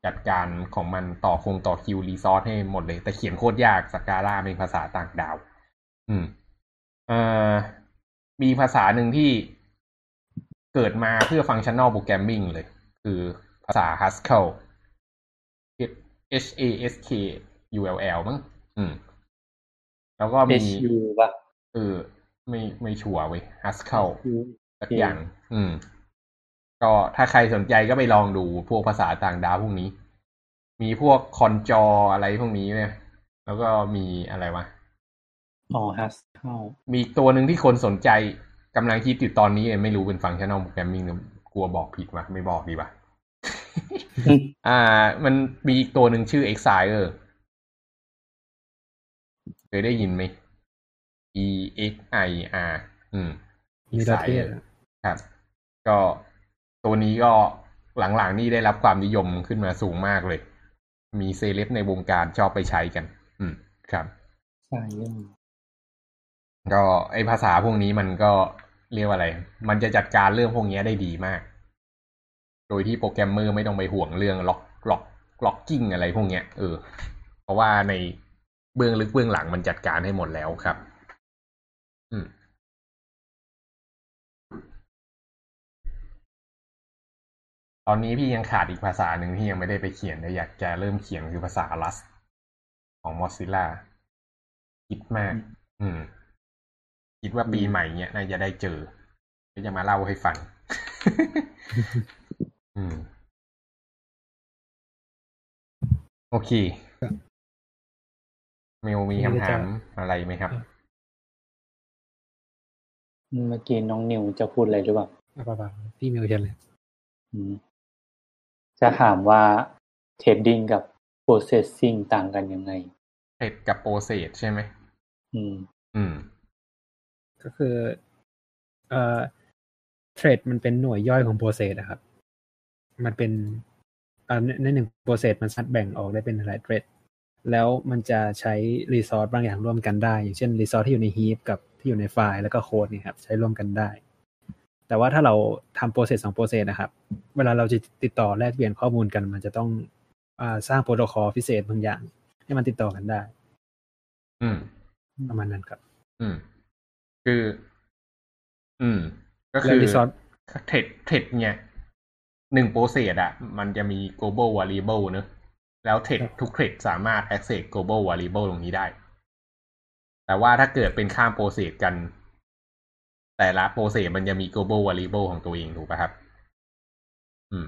จัดการของมันต่อคงต่อคิวรีซอสให้หมดเลย แต่เขียนโคตรยากสกาล่าเป็นภาษาต่างดาว อืม เอ่อมีภาษาหนึ่งที่เกิดมาเพื่อฟังชั่น a l โปรแกรมมิ่งเลย คือภาษา Haskell H A S K U L L มั้งอืม แล้วก็มี HU ป่ะเออไม่ไม่ชัวร์เว้ย Haskell สักอย่าง อืม ก็ถ้าใครสนใจก็ไปลองดูพวกภาษาต่างดาวพวกนี้ มีพวกคอนจออะไรพวกนี้เนี่ย แล้วก็มีอะไรวะ อ๋อฮัสเข้ามีอีกตัวหนึ่งที่คนสนใจกำลังคิดอยู่ตอนนี้ไม่รู้เป็นฟังก์ชัน a l โปรแกรมมิ่งกลัวบอกผิดวะไม่บอกดีป่ะอ่า มันมีอีกตัวหนึ่งชื่อ Exile เคยได้ยินไหม E X I R อืมมีประเทศ Exile ครับ ก็ตัวนี้ก็หลังๆนี่ได้รับความนิยมขึ้นมาสูงมากเลย มีเซเลบในวงการชอบไปใช้กัน อืม ครับ ใช่เรื่อง ก็ไอภาษาพวกนี้มันก็เรียกว่าอะไร มันจะจัดการเรื่องพวกนี้ได้ดีมาก โดยที่โปรแกรมเมอร์ไม่ต้องไปห่วงเรื่องล็อกล็อกล็อกกิ้งอะไรพวกเนี้ยเออ เพราะว่าในเบื้องลึกเบื้องหลังมันจัดการให้หมดแล้วครับ อืมตอนนี้พี่ยังขาดอีกภาษาหนึ่งที่ยังไม่ได้ไปเขียนแต่อยากจะเริ่มเขียนคือภาษา Rust ของ Mozilla คิดมาก อืม คิดว่าปีใหม่เนี้ยน่าจะได้เจอก็จะมาเล่าให้ฟัง อืม โอเคครับเมลมีคำถามอะไรไหมครับ เมื่อกี้น้องนิวจะพูดอะไรหรือเปล่าอะป่าวๆพี่เมลเชิญเลยอืมจะถามว่า threadingกับ processing ต่างกันยังไง thread กับ process ใช่ไหม อืม อืม ก็คือเอ่อ thread มันเป็นหน่วยย่อยของ process อะครับ มันเป็นเอ่อในในหนึ่ง process มันสามารถแบ่งออกได้เป็นหลาย thread แล้วมันจะใช้ resource บางอย่างร่วมกันได้ อย่างเช่น resource ที่อยู่ใน heap กับที่อยู่ในไฟล์แล้วก็โค้ดเนี่ยครับ ใช้ร่วมกันได้ แต่ว่าถ้าเราทำ process สอง process นะครับ เวลาเราจะติดต่อแลกเปลี่ยนข้อมูลกัน มันจะต้องอาสร้างโปรโตคอลพิเศษบางอย่าง ให้มันติดต่อกันได้ อืมประมาณนั้นครับ อืม คือ อืม ก็คือแล้ว resource thread thread เนี่ยหนึ่ง process อะมันจะมี global variable เนอะแล้ว thread ครับทุก thread สามารถ access global variable ตรงนี้ได้ แต่ว่าถ้าเกิดเป็นข้าม process กัน แต่ละ process มันจะมี global variable ของตัวเองถูกป่ะครับ อืม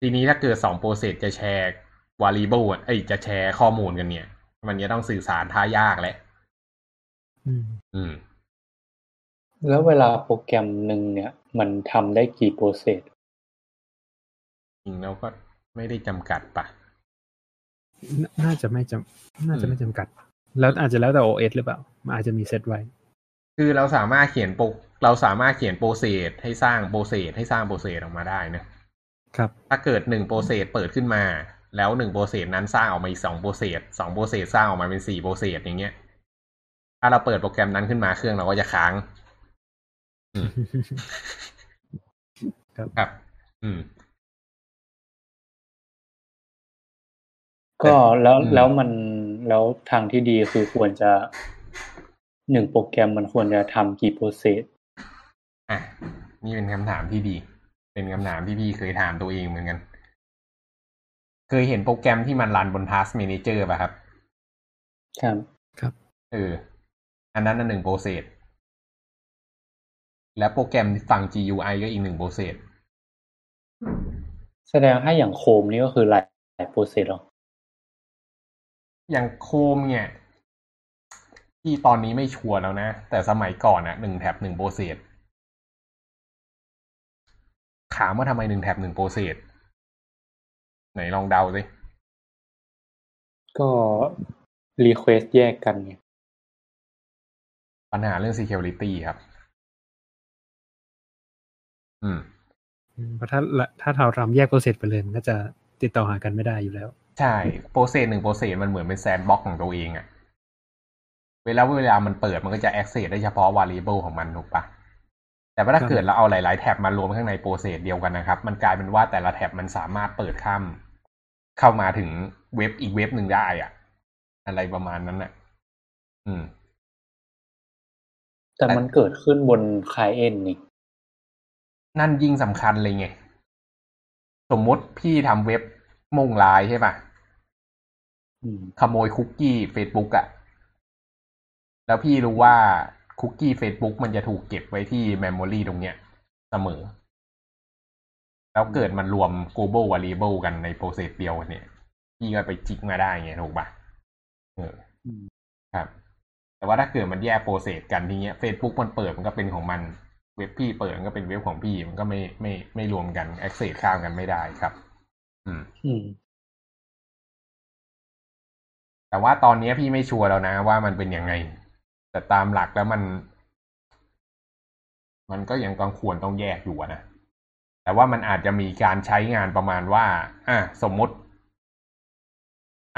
ทีนี้ถ้าเกิดสอง process จะแชร์ variable อะเอ้ยจะแชร์ข้อมูลกันเนี่ย มันจะต้องสื่อสารท่ายากแหละ อืม อืม แล้วเวลาโปรแกรมหนึ่งเนี่ย มันทำได้กี่ process จริงแล้วก็ไม่ได้จำกัดปะน่าจะไม่จำน่าจะไม่จำกัด แล้วอาจจะแล้วแต่ OS หรือเปล่า มันอาจจะมีเซตไว้ คือเราสามารถเขียนโปรเราสามารถเขียน process ให้สร้าง process ให้สร้าง process ออกมาได้นะครับ ถ้าเกิดหนึ่ง process เปิดขึ้นมา แล้วหนึ่ง process นั้นสร้างออกมาอีกสอง process สอง process สร้างออกมาเป็นสี่ process อย่างเงี้ย ถ้าเราเปิดโปรแกรมนั้นขึ้นมาเครื่องเราก็จะค้างอืม ครับครับ อืม ก็แล้วอืมแล้วมันแล้วทางที่ดีคือควรจะหนึ่งโปรแกรมมันควรจะทำกี่ processอะนี่เป็นคำถามที่ดี เป็นคำถามที่พี่เคยถามตัวเองเหมือนกัน เคยเห็นโปรแกรมที่มัน run บน Task Manager ป่ะครับ ครับเออ อันนั้นอันหนึ่ง process และโปรแกรมฝั่ง GUI ก็อีกหนึ่ง process แสดงให้อย่างโคมนี่ก็คือหลายหลาย process หรอ อย่างโคมเนี่ย ที่ตอนนี้ไม่ชัวร์แล้วนะ แต่สมัยก่อนอะหนึ่ง tab หนึ่ง process ถามว่าทำไมหนึ่ง tab หนึ่ง process ไหนลองเดาสิก็ request แยกกันไงปัญหาเรื่อง security ครับ อืมอืมเพราะถ้าถ้าเราทำแยก process ไปเลยมันก็จะติดต่อหากันไม่ได้อยู่แล้ว ใช่ process หนึ่ง process มันเหมือนเป็น sandbox ของตัวเองอะเวลาเวลามันเปิดมันก็จะ access ได้เฉพาะ variable ของมันถูกปะแต่ว่าถ้าครับเกิดเราเอาหลาย ๆ tab มารวมข้างใน process เดียวกันนะครับ มันกลายเป็นว่าแต่ละ tab มันสามารถเปิดข้ามเข้ามาถึงเว็บอีกเว็บหนึ่งได้อะอะไรประมาณนั้นน่ะอืม แต่มันเกิดขึ้นบน client นี่ นั่นยิ่งสำคัญเลยไง สมมติพี่ทำเว็บมุ่งร้ายใช่ปะอืมขโมยคุกกี้ Facebook อะแล้วพี่รู้ว่าคุกกี้ Facebook มันจะถูกเก็บไว้ที่ memory ตรงเนี้ยเสมอ แล้วเกิดมันรวม global variable กันใน process เดียวเนี่ย พี่ก็ไปจิกมาได้ไงถูกปะเอออืมครับ แต่ว่าถ้าเกิดมันแยก process กันทีเนี้ย Facebook มันเปิดมันก็เป็นของมัน เว็บพี่เปิดมันก็เป็นเว็บของพี่มันก็ไม่ไม่ไม่รวมกัน access ข้ามกันไม่ได้ครับอืมอืมแต่ว่าตอนนี้พี่ไม่ชัวร์แล้วนะว่ามันเป็นยังไง แต่ตามหลักแล้วมัน มันก็ยังต้องควรต้องแยกอยู่อะนะแต่ว่ามันอาจจะมีการใช้งานประมาณว่า อะสมมุติ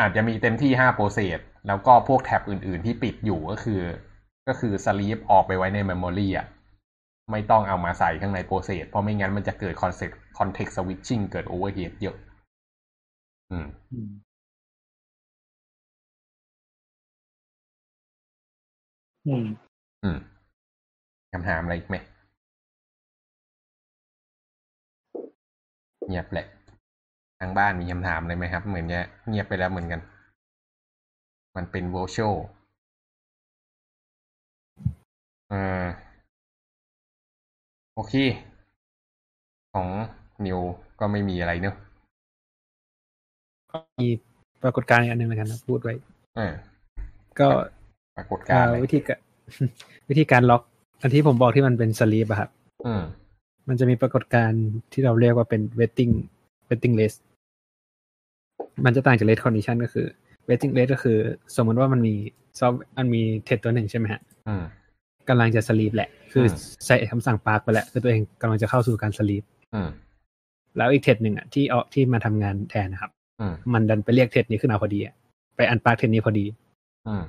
อาจจะมีเต็มที่ห้าโปรเซสแล้วก็พวกแท็บอื่น ๆ ที่ปิดอยู่ก็คือ ก็คือ sleep ออกไปไว้ใน memory อะ ไม่ต้องเอามาใส่ข้างใน process เพราะไม่งั้นมันจะเกิด concept context switching เกิด overhead เยอะ อืม อืม อืมอืมคำถามอะไรอีกไหมเงียบแหละทางบ้านมีคำถามอะไรไหมครับ เหมือนจะเงียบไปแล้วเหมือนกัน มันเป็นโวช a l อ่า โอเค ของนิวก็ไม่มีอะไรเนอะมีปรากฏการณ์อีกอันหนึ่งแล้วกันนะพูดไว้เออก็ปรากฏการณ์อะไรเอ่อวิธีการวิธีการล็อก อันที่ผมบอกที่มันเป็นสลีปอะครับอืมมันจะมีปรากฏการณ์ที่เราเรียกว่าเป็น waiting waiting list มันจะต่างจาก race condition ก็คือ waiting list ก็คือ สมมติว่ามันมีซอฟมันมีเทสตัวหนึ่งใช่ไหมฮะอืม กำลังจะ sleep แหละ คืออมใส่คำสั่ง park ไปแล้วคือตัวเองกำลังจะเข้าสู่การ sleep อืมแล้วอีกเทสหนึ่งอะที่เอาที่มาทำงานแทนนะครับอืมมันดันไปเรียกเทสนี้ขึ้นมาพอดีอะไป unpark thread นี้พอดีอืม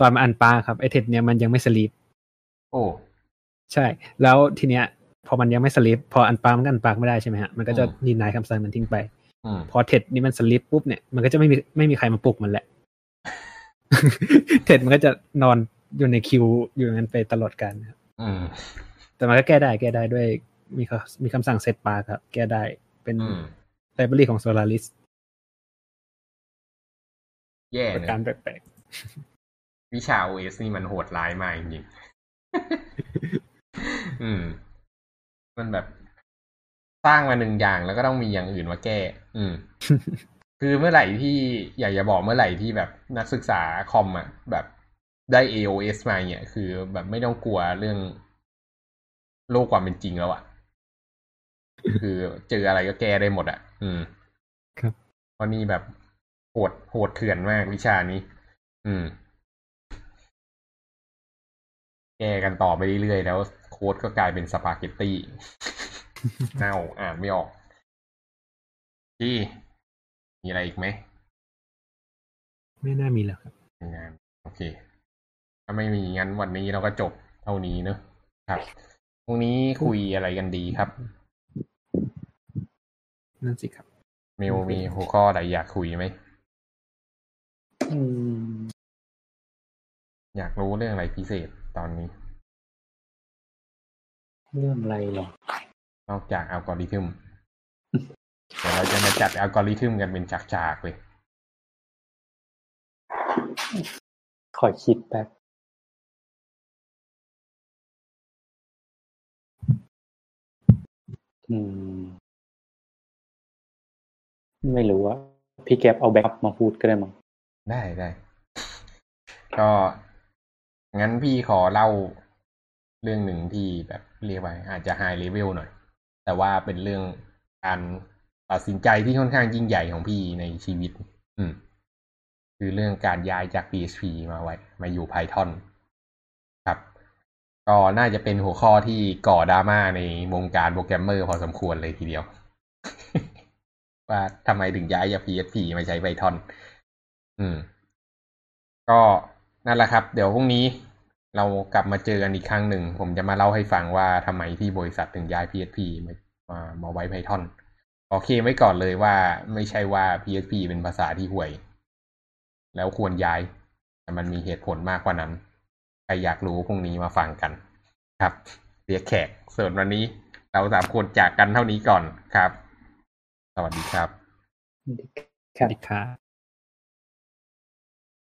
ตอนมา unpark ครับไอเทสเนี้ยมันยังไม่ sleep โอ้ใช่ แล้วทีเนี้ย พอมันยังไม่ sleep พอ unpark มันก็ unpark ไม่ได้ใช่ไหมฮะมันก็จะอืม deny คำสั่งมันทิ้งไปอืมพอ thread นี้มัน sleep ปุ๊บเนี่ยมันก็จะไม่มีไม่มีใครมาปลุกมันแหละเท็ดมันก็จะนอน อยู่ในคิวอยู่อย่างนั้นไปตลอดการครับอืมแต่มันก็แก้ได้แก้ได้ด้วยมีคำมีคำสั่ง setpark ครับ แก้ได้เป็นอืม library ของ Solaris แย่ประเนการอะแปลกวิชา OS นี่มันโหดร้ายมากจริงๆอืม มันแบบสร้างมาหนึ่งอย่างแล้วก็ต้องมีอย่างอื่นมาแก้ อืม คือเมื่อไหร่ที่อยากจะบอกเมื่อไหร่ที่แบบนักศึกษาคอมอะแบบ ได้ AOS มาเนี่ยคือแบบไม่ต้องกลัวเรื่องโลกความเป็นจริงแล้วอะ คือเจออะไรก็แก้ได้หมดอะ อืมๆครับเพราะนี่แบบโหดโหดเถื่อนมากวิชานี้ อืม แก้กันต่อไปเรื่อยๆแล้ว โค้ดก็กลายเป็นสปาเกตตี้เน่าอ่านไม่ออกที่มีอะไรอีกไหม ไม่น่ามีแล้วครับงานโอเค ถ้าไม่มีงั้นวันนี้เราก็จบเท่านี้เนอะครับพรุ่งนี้คุยอะไรกันดีครับ นั่นสิครับเมลมีหัวข้ออะไรอยากคุยไหมอืมอยากรู้เรื่องอะไรพิเศษตอนนี้ เรื่องอะไรเหรอนอกจากอัลกอริทึมเดี๋ยวเราจะมาจัดอัลกอริทึมกันเป็นจากๆเลย ขอคิดแป๊บ อืม ไม่รู้ว่า พี่แก๊ปเอา bug มาพูดก็ได้มั้งได้ได้ก็งั้นพี่ขอเล่าเรื่องหนึ่งที่แบบเรียกว่าอาจจะไฮเลเวลหน่อย แต่ว่าเป็นเรื่องการตัดสินใจที่ค่อนข้างยิ่งใหญ่ของพี่ในชีวิต อืม คือเรื่องการย้ายจาก PHP มาไว้ มาอยู่ Python ก็น่าจะเป็นหัวข้อที่ก่อดราม่าในวงการโปรแกรมเมอร์พอสมควรเลยทีเดียว ว่าทำไมถึงย้ายจาก PHP มาใช้ Python อืม ก็นั่นแหละครับ เดี๋ยวพรุ่งนี้เรากลับมาเจอกันอีกครั้งหนึ่ง ผมจะมาเล่าให้ฟังว่าทำไมที่บริษัทถึงย้าย PHP มามามาไว้ Python โอเคไว้ก่อนเลยว่าไม่ใช่ว่า PHP เป็นภาษาที่ห่วย แล้วควรย้าย แต่มันมีเหตุผลมากกว่านั้น ใครอยากรู้พรุ่งนี้มาฟังกันครับเรียกแขกส่วนวันนี้เราสามคนจากกันเท่านี้ก่อนครับ สวัสดีครับสวัสดีครับ